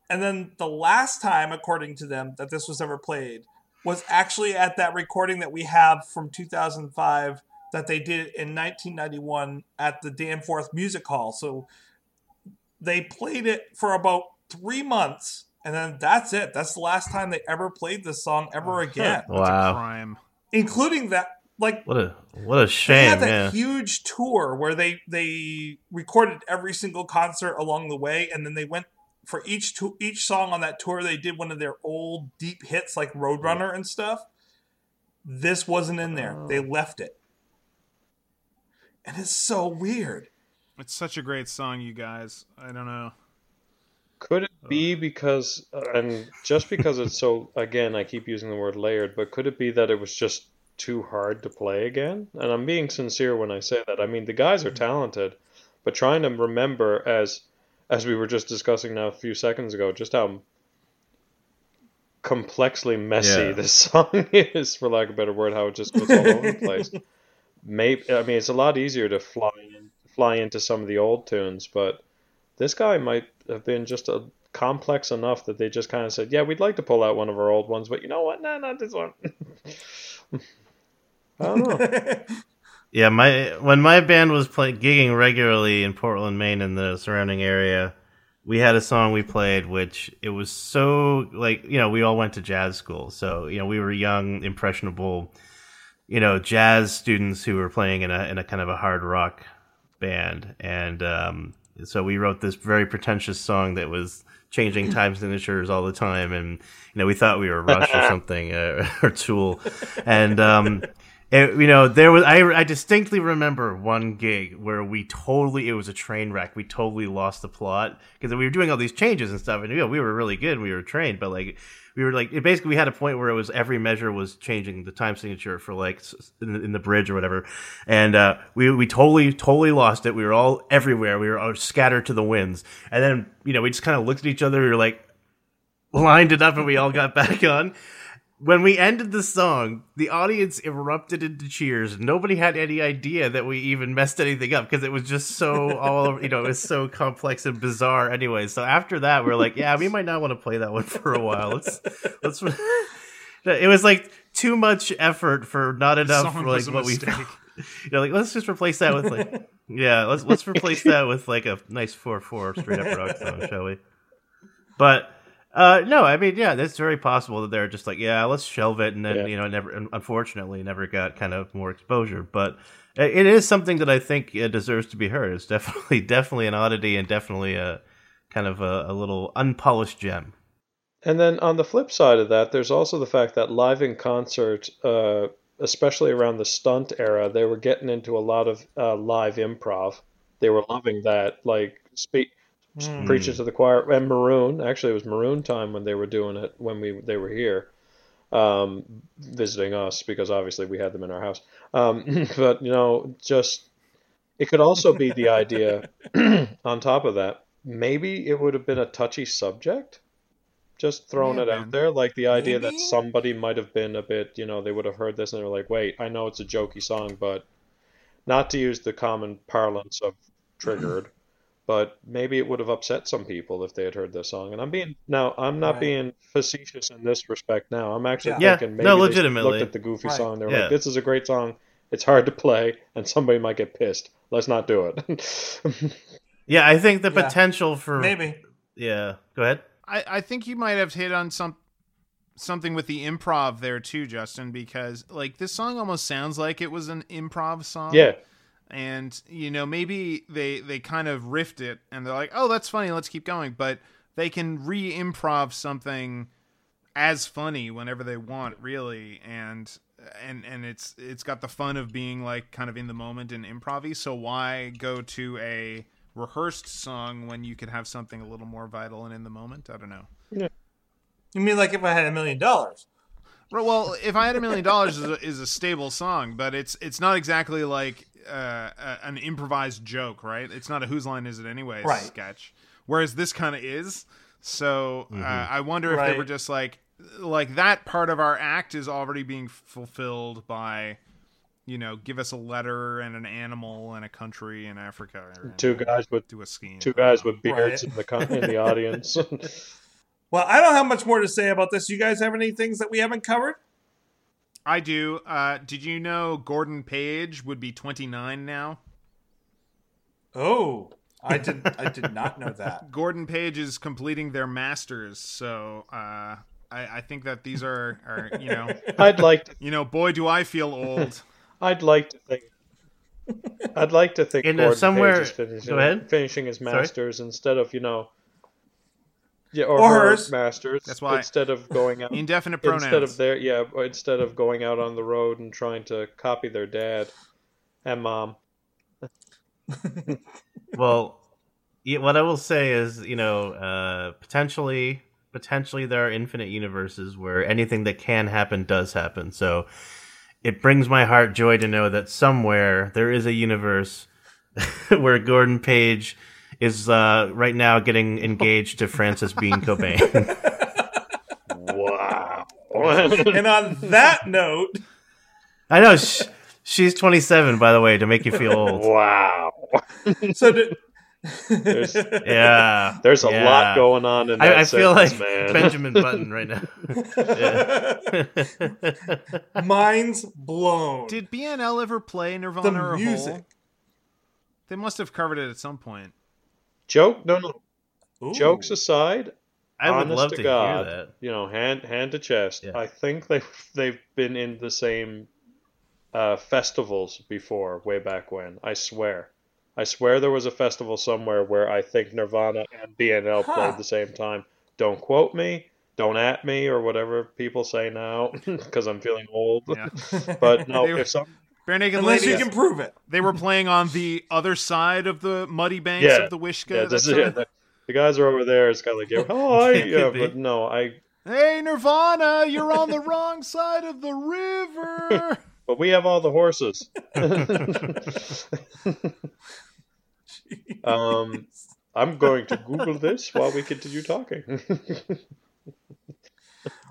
And then the last time, according to them, that this was ever played was actually at that recording that we have from 2005 that they did in 1991 at the Danforth Music Hall. So they played it for about three months, and then that's it. That's the last time they ever played this song ever oh, again, That's a Wow. crime. including that. Like What a what a shame! they had that Yeah. huge tour where they they recorded every single concert along the way, and then they went for each to, each song on that tour. They did one of their old deep hits like Roadrunner and stuff. This wasn't in there. They oh. left it, and it's so weird. It's such a great song, you guys. I don't know. Could it be because, uh, and just because it's so, again, I keep using the word layered, but could it be that it was just too hard to play again? And I'm being sincere when I say that. I mean, the guys are hmm. talented, but trying to remember, as as we were just discussing now a few seconds ago, just how complexly messy Yeah. this song is, for lack of a better word, how it just goes all over the place. Maybe I mean it's a lot easier to fly in, fly into some of the old tunes, but this guy might have been just a complex enough that they just kind of said, "Yeah, we'd like to pull out one of our old ones, but you know what? No, not this one." I don't know. Yeah, my when my band was play, gigging regularly in Portland, Maine, and the surrounding area, we had a song we played, which it was so like you know we all went to jazz school, so you know we were young, impressionable, you know jazz students who were playing in a in a kind of a hard rock band, and um, so we wrote this very pretentious song that was changing time signatures all the time, and you know we thought we were Rush or something uh, or Tool, and um, it, you know there was I, I distinctly remember one gig where we totally it was a train wreck. We totally lost the plot because we were doing all these changes and stuff, and you know we were really good, we were trained, but like we were like basically we had a point where it was every measure was changing the time signature for like in the, in the bridge or whatever. And uh we we totally totally lost it. We were all everywhere. We were all scattered to the winds. And then you know we just kind of looked at each other. We were like lined it up and we all got back on when we ended the song, the audience erupted into cheers. Nobody had any idea that we even messed anything up because it was just so all you know, it was so complex and bizarre anyway. So after that, we are like, yeah, we might not want to play that one for a while. Let's let's. It was like too much effort for not enough for like what we. mistake. You know, like let's just replace that with like, yeah, let's let's replace that with like a nice four four straight up rock song, shall we? But uh, no, I mean, yeah, it's very possible that they're just like, yeah, let's shelve it, and then Yeah. you know, never, unfortunately, never got kind of more exposure. But it is something that I think uh, deserves to be heard. It's definitely, definitely an oddity, and definitely a kind of a, a little unpolished gem. And then on the flip side of that, there's also the fact that live in concert, uh, especially around the stunt era, they were getting into a lot of uh, live improv. They were loving that, like speak, preach it to the choir. And Maroon, actually, it was Maroon time when they were doing it when we they were here, um, visiting us because obviously we had them in our house. Um, but you know, just it could also be the idea. on top of that, maybe it would have been a touchy subject just throwing Yeah, it man. out there like the idea that somebody might have been a bit you know they would have heard this and they're like wait i know it's a jokey song but not to use the common parlance of triggered but maybe it would have upset some people if they had heard this song and i'm being now i'm not Right. being facetious in this respect now i'm actually Yeah. Yeah, thinking maybe no, they legitimately. looked at the goofy Right. song they're Yeah. like this is a great song it's hard to play and somebody might get pissed let's not do it Yeah, I think the Yeah. potential for Maybe. Yeah, go ahead. I, I think you might have hit on some something with the improv there too, Justin, because like this song almost sounds like it was an improv song. yeah and you know maybe they they kind of riffed it and they're like oh that's funny let's keep going. But they can re-improv something as funny whenever they want really. And and and it's it's got the fun of being like kind of in the moment and improv so why go to a rehearsed song when you could have something a little more vital and in the moment? I don't know. Yeah. You mean like if I had a million dollars? Right, Well, if I had a million dollars is a stable song, but it's it's not exactly like uh, a, an improvised joke, right? It's not a whose line is it anyway Right. sketch. Whereas this kind of is. So uh, I wonder if they were just like, like that part of our act is already being fulfilled by, you know, give us a letter and an animal and a country in Africa. Two guys with do a scheme. two guys with beards Right. in the con- in the audience. Well, I don't have much more to say about this. You guys have any things that we haven't covered? I do. Uh, did you know Gordon Page would be 29 now? Oh, I did. I did not know that. Gordon Page is completing their masters, so uh, I, I think that these are, are you know, I'd like to you know, boy, do I feel old. I'd like to think. I'd like to think In, uh, Gordon somewhere- Page is finishing, go ahead. finishing his Sorry? masters instead of you know, yeah, or, Or her hers. masters. That's why- instead of going out Indefinite pronouns. instead of their yeah, instead of going out on the road and trying to copy their dad and mom. well, yeah, what I will say is, you know, uh, potentially, potentially there are infinite universes where anything that can happen does happen. So it brings my heart joy to know that somewhere there is a universe where Gordon Page is uh, right now getting engaged to Frances Bean Cobain. Wow. And on that note, I know sh- she's 27, by the way, to make you feel old. wow. so to, There's, Yeah, there's a yeah. lot going on in that I, I feel like man. Benjamin Button right now. Yeah. minds blown. Did BNL ever play Nirvana the or music. Hole? They must have covered it at some point. Joke? No, no. Ooh. Jokes aside, I would honest love to, to God, hear that. you know, hand hand to chest. Yeah. I think they they've been in the same uh, festivals before, way back when. I swear, I swear there was a festival somewhere where I think Nirvana and BNL Huh. played the same time. Don't quote me. Don't at me or whatever people say now, because I'm feeling old. Yeah. But no, if some Barenaked Unless Ladies, you can prove it. they were playing on the other side of the muddy banks Yeah. of the Wishkah. yeah, this is, yeah, the, the guys are over there. It's kind of like, yeah, oh, I, Could yeah, but no, I. Hey, Nirvana, you're on the wrong side of the river. But we have all the horses. um, I'm going to Google this while we continue talking.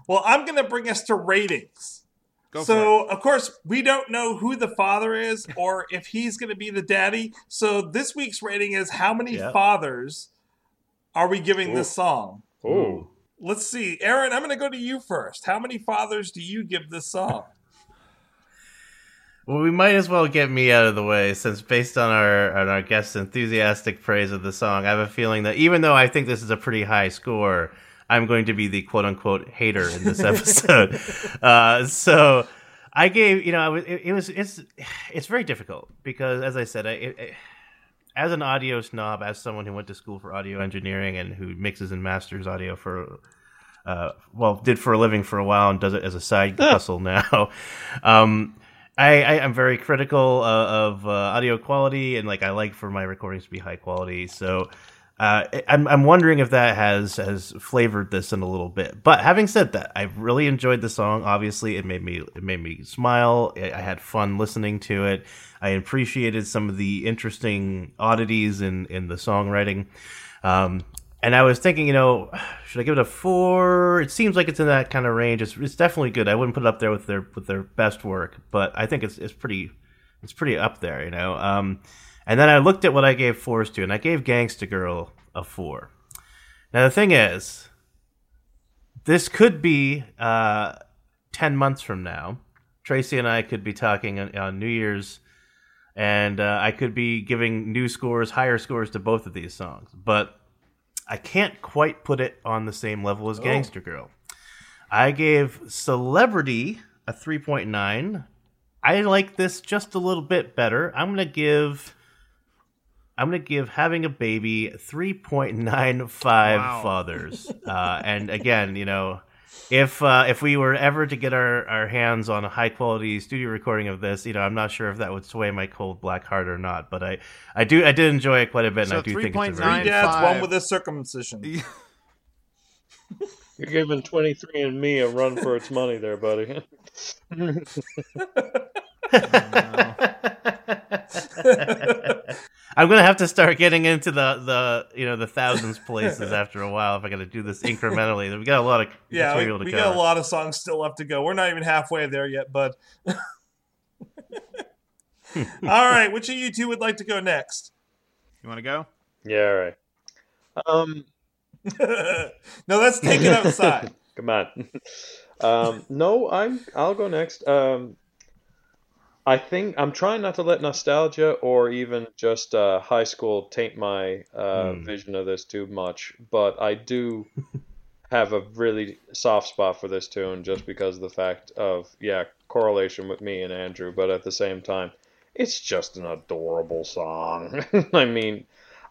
Well, I'm going to bring us to ratings. Go so, of course, we don't know who the father is or if he's going to be the daddy. So, this week's rating is how many Yeah. fathers are we giving this song? oh, Let's see. Aaron, I'm going to go to you first. How many fathers do you give this song? Well, we might as well get me out of the way, since based on our on our guest's enthusiastic praise of the song, I have a feeling that even though I think this is a pretty high score, I'm going to be the quote unquote hater in this episode. uh, so I gave, you know, I was, it, it was it's it's very difficult because, as I said, I, it, it, as an audio snob, as someone who went to school for audio engineering and who mixes and masters audio for uh, well, did for a living for a while and does it as a side hustle now. Um, I, I am very critical uh, of uh, audio quality and like I like for my recordings to be high quality. So uh, I'm I'm wondering if that has has flavored this in a little bit. But having said that, I really enjoyed the song. Obviously, it made me it made me smile. I had fun listening to it. I appreciated some of the interesting oddities in in the songwriting. Um, and I was thinking, you know, should I give it a four? It seems like it's in that kind of range. It's, it's definitely good. I wouldn't put it up there with their with their best work, but I think it's it's pretty it's pretty up there, you know. Um, and then I looked at what I gave fours to, and I gave Gangster Girl a four. Now the thing is, this could be uh, ten months from now. Tracy and I could be talking on, on New Year's, and uh, I could be giving new scores, higher scores to both of these songs, but I can't quite put it on the same level as Gangster Girl. I gave Celebrity a 3.9. I like this just a little bit better. I'm going to give I'm going to give Having a Baby 3.95 Wow. fathers. uh, and again, you know, if uh, if we were ever to get our, our hands on a high quality studio recording of this, you know, I'm not sure if that would sway my cold black heart or not. But I, I do I did enjoy it quite a bit, So and I do think it's a very Yeah, it's one with a circumcision. you're giving 23 and me a run for its money there, buddy. I'm gonna have to start getting into the the you know the thousands places after a while if I got to do this incrementally. We got a lot of Yeah, we, to we cover. got a lot of songs still left to go. We're not even halfway there yet, bud. All right, which of you two would like to go next? You want to go? Yeah, all right. Um, no, let's take it outside. Come on. um, no, I'm. I'll go next. Um, I think I'm trying not to let nostalgia or even just uh, high school taint my uh, Hmm. vision of this too much, but I do have a really soft spot for this tune just because of the fact of yeah correlation with me and Andrew, but at the same time, it's just an adorable song. I mean,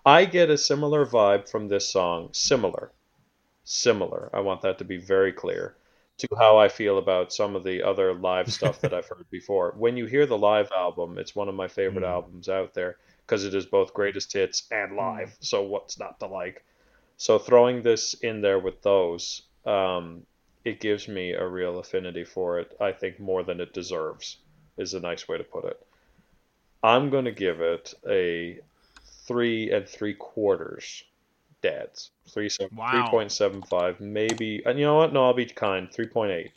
I get a similar vibe from this song, similar similar. I want that to be very clear to how I feel about some of the other live stuff that I've heard before. When you hear the live album, it's one of my favorite Mm. albums out there because it is both greatest hits and live. So what's not to like? So throwing this in there with those, um, it gives me a real affinity for it. I think more than it deserves is a nice way to put it. I'm going to give it a three and three quarters dads. Three seven Wow. three point seven five, maybe. And you know what? No, I'll be kind. Three point eight.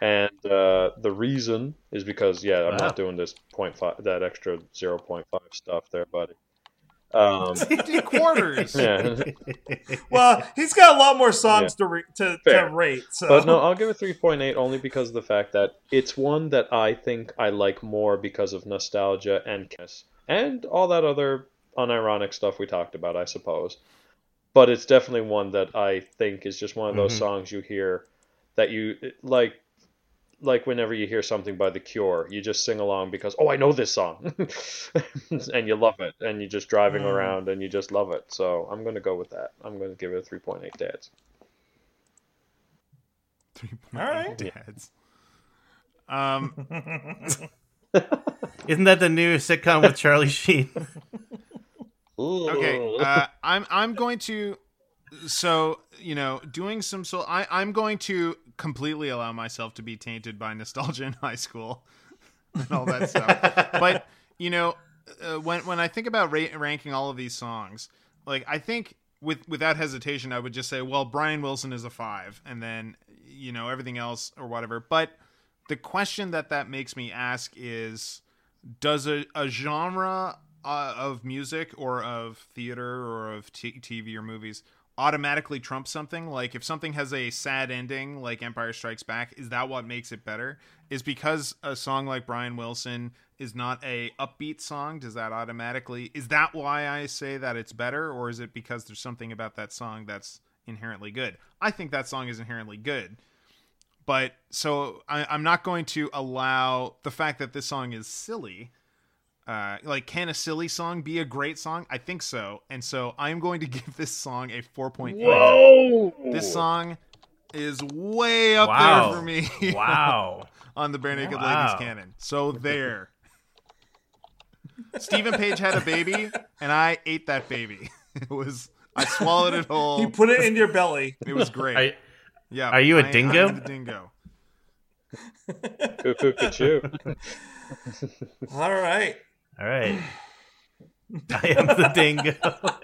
And uh, the reason is because yeah, I'm Wow. not doing this point five, that extra zero point five stuff there, buddy. Um, quarters. yeah, Well, he's got a lot more songs to, re- to to rate. So. but no, I'll give it three point eight only because of the fact that it's one that I think I like more because of nostalgia and kiss and all that other unironic stuff we talked about, I suppose. But it's definitely one that I think is just one of those Mhm. songs you hear that you like like whenever you hear something by The Cure, you just sing along because oh I know this song, and you love it, and you're just driving Mm. around and you just love it. So I'm going to go with that. I'm going to give it a three point eight dads. 3.8 All right. dads. Um, Isn't that the new sitcom with Charlie Sheen? Okay. Uh, I'm I'm going to. So you know, doing some so I I'm going to completely allow myself to be tainted by nostalgia in high school and all that stuff. but you know, uh, when when I think about ra- ranking all of these songs, like I think with without hesitation, I would just say, well, Brian Wilson is a five, and then you know everything else or whatever. But the question that that makes me ask is, does a, a genre uh, of music or of theater or of t- TV or movies automatically trump something? Like if something has a sad ending, like Empire Strikes Back, is that what makes it better? Is because a song like Brian Wilson is not a upbeat song, does that automatically is that why I say that it's better, or is it because there's something about that song that's inherently good? I think that song is inherently good but so I, I'm not going to allow the fact that this song is silly. Uh, like, can a silly song be a great song? I think so, and so I'm going to give this song a 4.8. Whoa! This song is way up Wow. there for me. wow. on the Barenaked Wow. Ladies canon. So there. Steven Page had a baby, and I ate that baby. It was I swallowed it whole. you put it in your belly. It was great. Are, yeah. are you a I- dingo? I'm the dingo. Cuckoo, cuckoo. All right. All right. I am the dingo.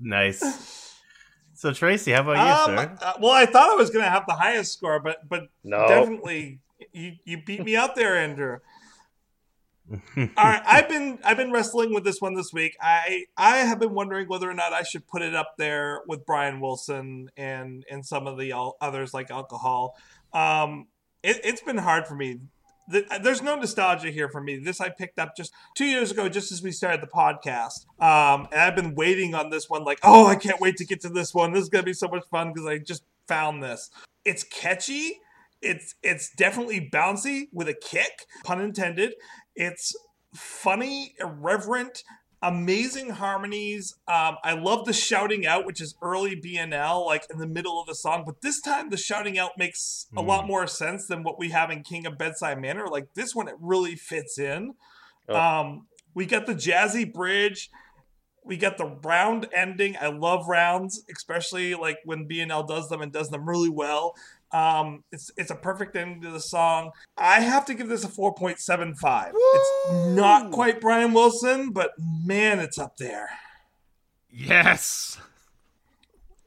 nice. So Tracy, how about you, Um, sir? uh, well, I thought I was going to have the highest score, but but No. definitely you you beat me out there, Andrew. All right, I've been I've been wrestling with this one this week. I I have been wondering whether or not I should put it up there with Brian Wilson and and some of the others like Alcohol. Um, it, it's been hard for me. The, there's no nostalgia here for me. This I picked up just two years ago, just as we started the podcast. Um, and I've been waiting on this one, like, oh, I can't wait to get to this one. This is gonna be so much fun because I just found this. It's catchy. It's it's definitely bouncy with a kick, pun intended. It's funny, irreverent, amazing harmonies. Um, I love the shouting out, which is early BNL, like in the middle of the song. But this time, the shouting out makes a lot more sense than what we have in King of Bedside Manor. Like this one, it really fits in. Oh. Um, we got the jazzy bridge. We got the round ending. I love rounds, especially like when BNL does them and does them really well. Um, it's it's a perfect ending to the song. I have to give this a four point seven five. It's not quite Brian Wilson, but man, it's up there. Yes.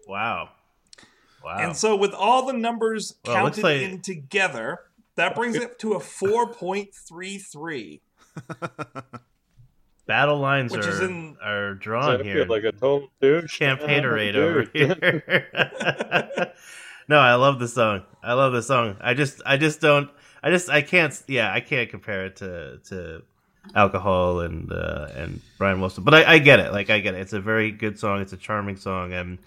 Wow. Wow. And so, with all the numbers Well, counted like- in together, that brings it to a four point three three. Battle lines Which are is in- are I drawn feel here. like a total douche. Camp I'm a haterade over here. no, I love the song. I love the song. I just, I just don't. I just, I can't. Yeah, I can't compare it to to alcohol and uh, and Brian Wilson. But I, I get it. Like I get it. It's a very good song. It's a charming song, and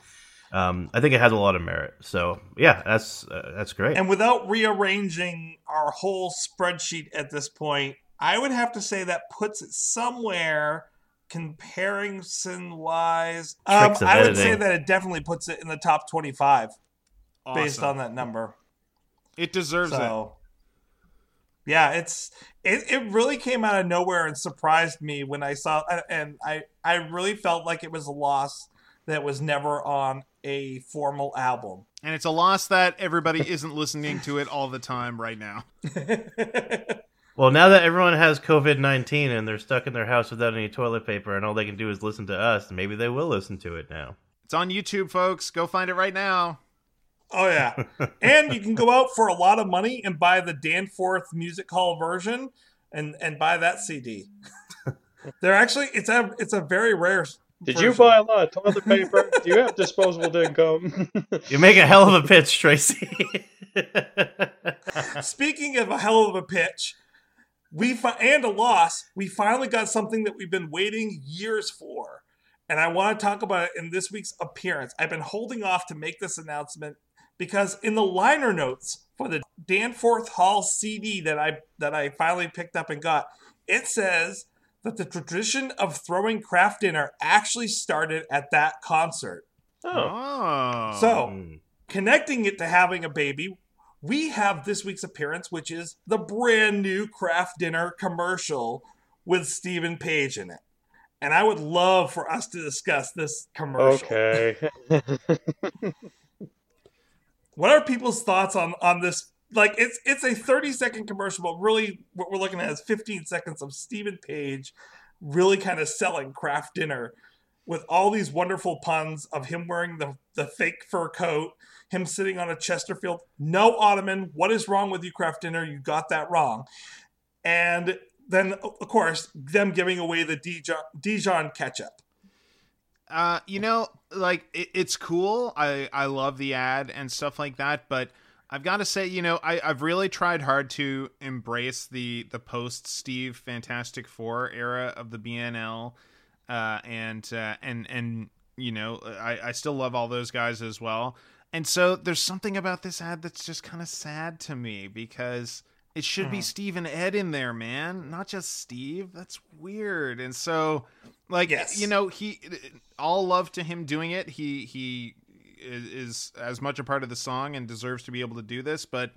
um, I think it has a lot of merit. So yeah, that's uh, that's great. And without rearranging our whole spreadsheet at this point, I would have to say that puts it somewhere comparison wise. Um, I would say that it definitely puts it in the top 25 based on that number. It deserves it. Yeah, it's it, it really came out of nowhere and surprised me when I saw and I I really felt like it was a loss that was never on a formal album. And it's a loss that everybody isn't listening to it all the time right now. Well, now that everyone has COVID nineteen and they're stuck in their house without any toilet paper, and all they can do is listen to us, maybe they will listen to it now. It's on YouTube, folks. Go find it right now. Oh yeah, and you can go out for a lot of money and buy the Danforth Music Hall version, and and buy that CD. They're actually it's a it's a very rare. Did you buy a lot of toilet paper? Do you have disposable income? You make a hell of a pitch, Tracy. Speaking of a hell of a pitch, we fi- and a loss, we finally got something that we've been waiting years for. And I want to talk about it in this week's appearance. I've been holding off to make this announcement because in the liner notes for the Danforth Hall CD that I that I finally picked up and got, it says that the tradition of throwing Kraft Dinner actually started at that concert. oh, Oh. So, Hmm. connecting it to having a baby, we have this week's appearance, which is the brand new Kraft Dinner commercial with Steven Page in it. And I would love for us to discuss this commercial. okay. What are people's thoughts on on this? Like it's it's a 30 second commercial, but really what we're looking at is 15 seconds of Steven Page really kind of selling Kraft Dinner with all these wonderful puns of him wearing the, the fake fur coat, him sitting on a Chesterfield, no ottoman. What is wrong with you, Kraft Dinner? You got that wrong. And then, of course, them giving away the Dijon, Dijon ketchup. Uh, you know, like it, it's cool. I I love the ad and stuff like that, but I've got to say, you know, I I've really tried hard to embrace the the post Steve Fantastic Four era of the BNL, uh, and uh, and and you know, I I still love all those guys as well. And so there's something about this ad that's just kind of sad to me because it should be Steve and Ed in there, man, not just Steve. That's weird. And so, like, Yes. you know, he all love to him doing it. He he is, is as much a part of the song and deserves to be able to do this. But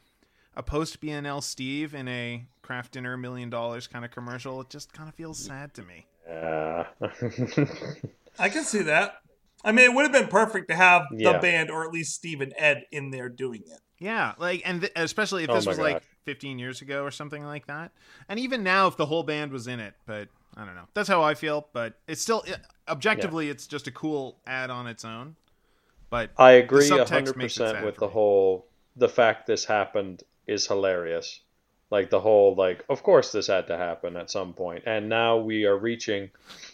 a post BNL Steve in a Kraft Dinner million dollars kind of commercial, it just kind of feels sad to me. yeah. I can see that. I mean, it would have been perfect to have the band or at least Steve and Ed in there doing it. Yeah, like and th- especially if Oh this my was like gosh. 15 years ago or something like that. And even now if the whole band was in it, but I don't know. That's how I feel, but it's still objectively it's just a cool ad on its own. But I agree a 100% with the whole the fact this happened is hilarious. Like the whole like of course this had to happen at some point. And now we are reaching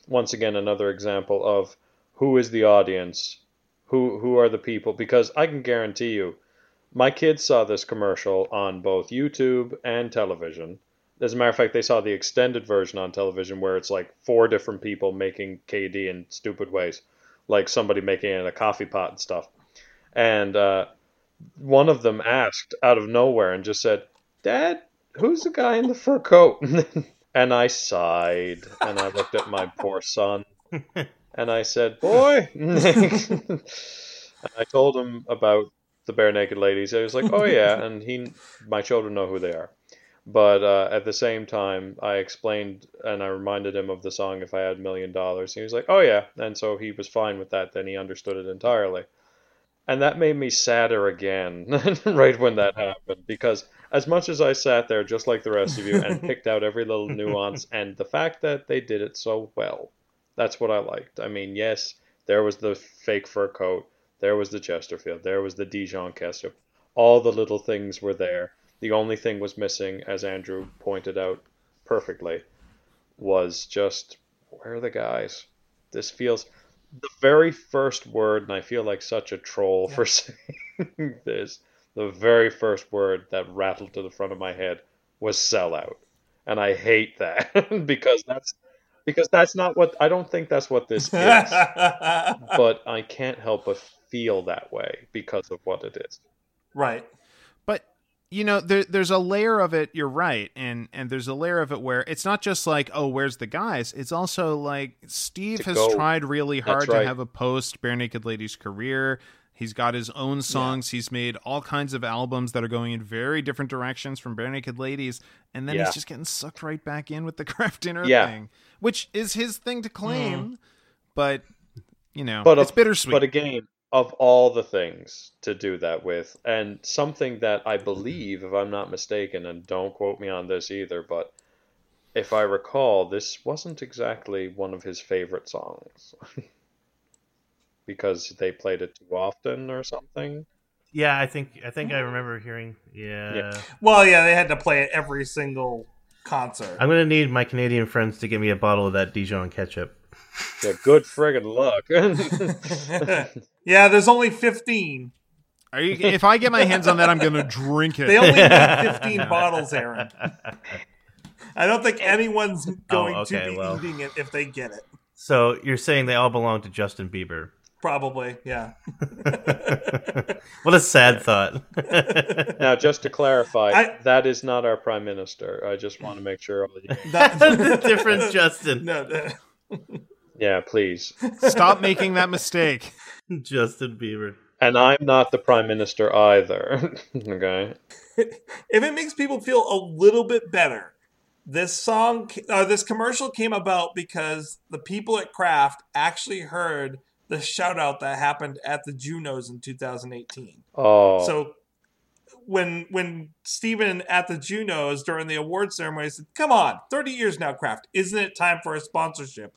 once again another example of who is the audience? Who who are the people? Because I can guarantee you my kids saw this commercial on both YouTube and television. As a matter of fact, they saw the extended version on television where it's like four different people making KD in stupid ways, like somebody making it in a coffee pot and stuff. And uh, one of them asked out of nowhere and just said, Dad, who's the guy in the fur coat? and I sighed and I looked at my poor son and I said, Boy. and I told him about the Barenaked Ladies. I was like, Oh, yeah. And he, my children know who they are. But uh, at the same time, I explained and I reminded him of the song "If I Had a Million Dollars." He was like, "Oh yeah," and so he was fine with that. Then he understood it entirely. and that made me sadder again right when that happened because as much as I sat there just like the rest of you and picked out every little nuance and the fact that they did it so well, that's what I liked. I mean, yes, there was the fake fur coat, there was the Chesterfield, there was the Dijon ketchup. All the little things were there. The only thing was missing, as Andrew pointed out perfectly, was just where are the guys? This feels the very first word, and I feel like such a troll for saying this. The very first word that rattled to the front of my head was sellout, and I hate that because that's because that's not what I don't think that's what this is. but I can't help but feel that way because of what it is. right. but you know there, there's a layer of it you're right and and there's a layer of it where it's not just like oh where's the guys it's also like steve has go. tried really hard right. to have a post Barenaked Ladies career he's got his own songs he's made all kinds of albums that are going in very different directions from Barenaked Ladies and then Yeah. he's just getting sucked right back in with the Kraft Dinner Yeah. thing which is his thing to hmm. claim but you know But uh, it's of- bittersweet But again, of all the things to do that with, and something that I believe, if I'm not mistaken, and don't quote me on this either, but if I recall, this wasn't exactly one of his favorite songs. because they played it too often or something. Yeah, I think I think I mm. remember hearing. Yeah. Yeah. Well, yeah, they had to play it every single concert. I'm gonna need my Canadian friends to give me a bottle of that Dijon ketchup. Yeah, good friggin' luck. yeah, there's only 15. Are you, if i get my hands on that i'm gonna drink it They only need 15 bottles, Aaron. I don't think anyone's oh, going Oh, okay, to be well. eating it if they get it. So you're saying they all belong to Justin Bieber? Probably, yeah. what a sad thought. now, just to clarify, I- that is not our prime minister. I just want to make sure. All you... That- Different Justin. no, no. Yeah, please. stop making that mistake Justin Bieber. And I'm not the prime minister either. okay. if it makes people feel a little bit better, this song, uh, this commercial came about because the people at Kraft actually heard the shout out that happened at the Junos in 2018. Oh, So when when Steven at the Junos during the award ceremony said, "Come on, 30 years now, Kraft, isn't it time for a sponsorship?"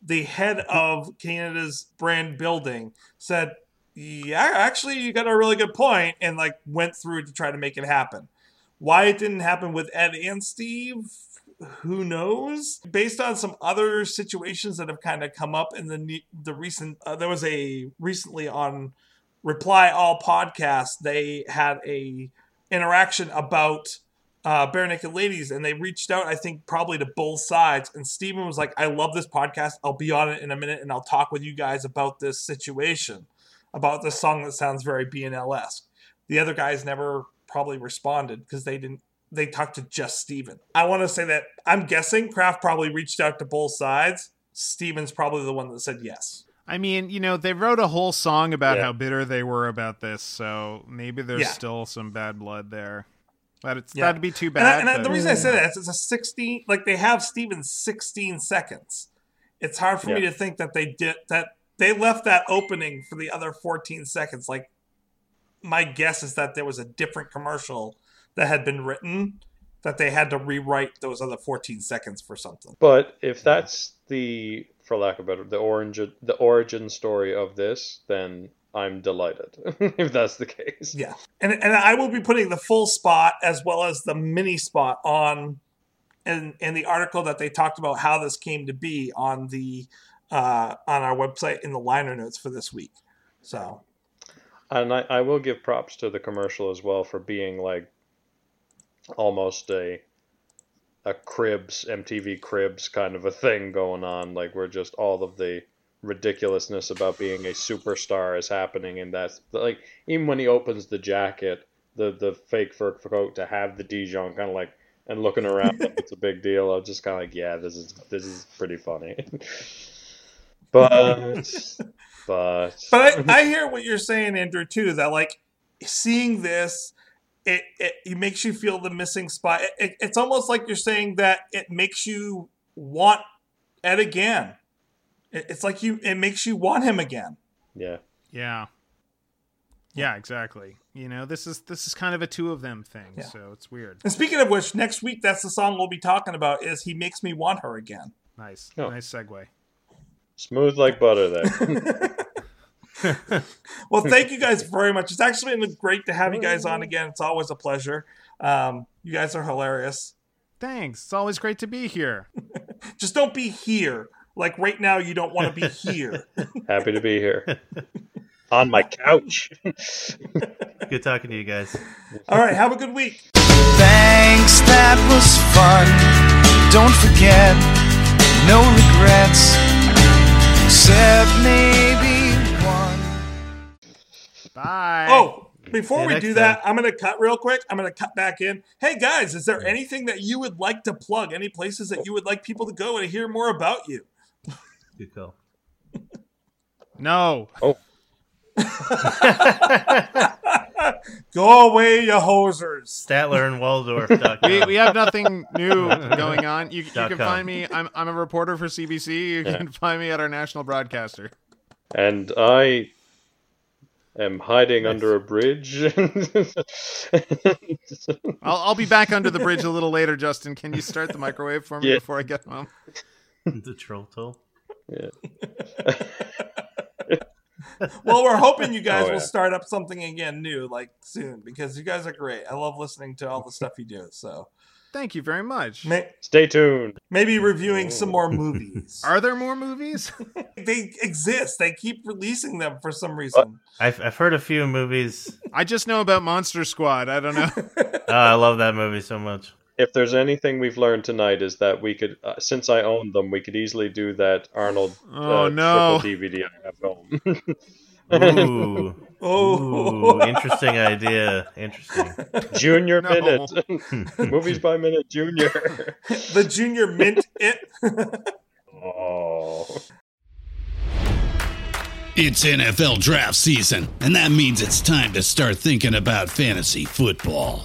The head of Canada's brand building said, "Yeah, actually, you got a really good point," and like went through to try to make it happen. Why it didn't happen with Ed and Steve, who knows? Based on some other situations that have kind of come up in the the recent, uh, there was a recently on Reply All podcast, they had a interaction about uh, Barenaked Ladies, and they reached out, I think, probably to both sides. And Steven was like, "I love this podcast. I'll be on it in a minute, and I'll talk with you guys about this situation, about this song that sounds very BNL esque." The other guys never probably responded because they didn't. They talked to just Steven. I want to say that I'm guessing Kraft probably reached out to both sides. Steven's probably the one that said yes. I mean, you know, they wrote a whole song about Yeah. how bitter they were about this, so maybe there's Yeah. still some bad blood there. But it's Yeah. that'd be too And, I, bad. and I, but- the reason I say that is it's a 16, like they have Steven's 16 seconds. It's hard for me to think that they did that. They left that opening for the other 14 seconds. Like my guess is that there was a different commercial that had been written that they had to rewrite those other 14 seconds for something. but if that's the, for lack of better, the origin, the origin story of this, then I'm delighted. if that's the case. Yeah, and and I will be putting the full spot as well as the mini spot on, in in the article that they talked about how this came to be on the uh, on our website in the liner notes for this week. So And I, I will give props to the commercial as well for being like almost a a cribs MTV cribs kind of a thing going on like where just all of the ridiculousness about being a superstar is happening and that's like even when he opens the jacket the the fake fur coat to have the Dijon kind of like and looking around it's a big deal I'm just kind of like yeah this is this is pretty funny but but But I, I hear what you're saying, Andrew, too. That like seeing this, it it, it makes you feel the missing spot. It, it- it's almost like you're saying that it makes you want Ed again. It, it's like you. It makes you want him again. yeah yeah. Yeah, exactly. You know, this is this is kind of a two of them thing, Yeah. so it's weird. And speaking of which, next week that's the song we'll be talking about. Is "He Makes Me Want Her Again." Nice, Oh. nice segue. Smooth like butter there. Well, thank you guys very much. It's actually been great to have you guys on again. It's always a pleasure. Um, you guys are hilarious. Thanks. It's always great to be here. Just don't be here. Like right now, you don't want to be here. Happy to be here. On my couch. Good talking to you guys. All right, have a good week. Thanks, that was fun. Don't forget, no regrets, except maybe one. Bye. Oh, before we do that, I'm going to cut real quick. I'm going to cut back in. Hey, guys, is there anything that you would like to plug? Any places that you would like people to go and hear more about you? Good call. no. Oh. Go away, you hosers. Statler and Waldorf. we, we have nothing new going on. You, you can com. find me. I'm I'm a reporter for CBC. You can find me at our national broadcaster. And I am hiding under a bridge. I'll I'll be back under the bridge a little later. Justin, can you start the microwave for me Yeah. before I get home? the troll toll. Yeah. Well, we're hoping you guys Oh, will start up something again new, like soon, because you guys are great. I love listening to all the stuff you do. So Thank you very much. may- Stay tuned. maybe reviewing some more mm. movies. Are there more movies? they exist. They keep releasing them for some reason. Uh, I've, I've heard a few movies. I just know about Monster Squad. I don't know. Oh, I love that movie so much. If there's anything we've learned tonight is that we could, uh, since I own them, we could easily do that Arnold Oh, uh, no. triple DVD I have home. Ooh. Oh, Ooh, interesting idea. Interesting. Junior No. minute, movies by minute, Junior. the junior mint it. oh, It's NFL draft season, and that means it's time to start thinking about fantasy football.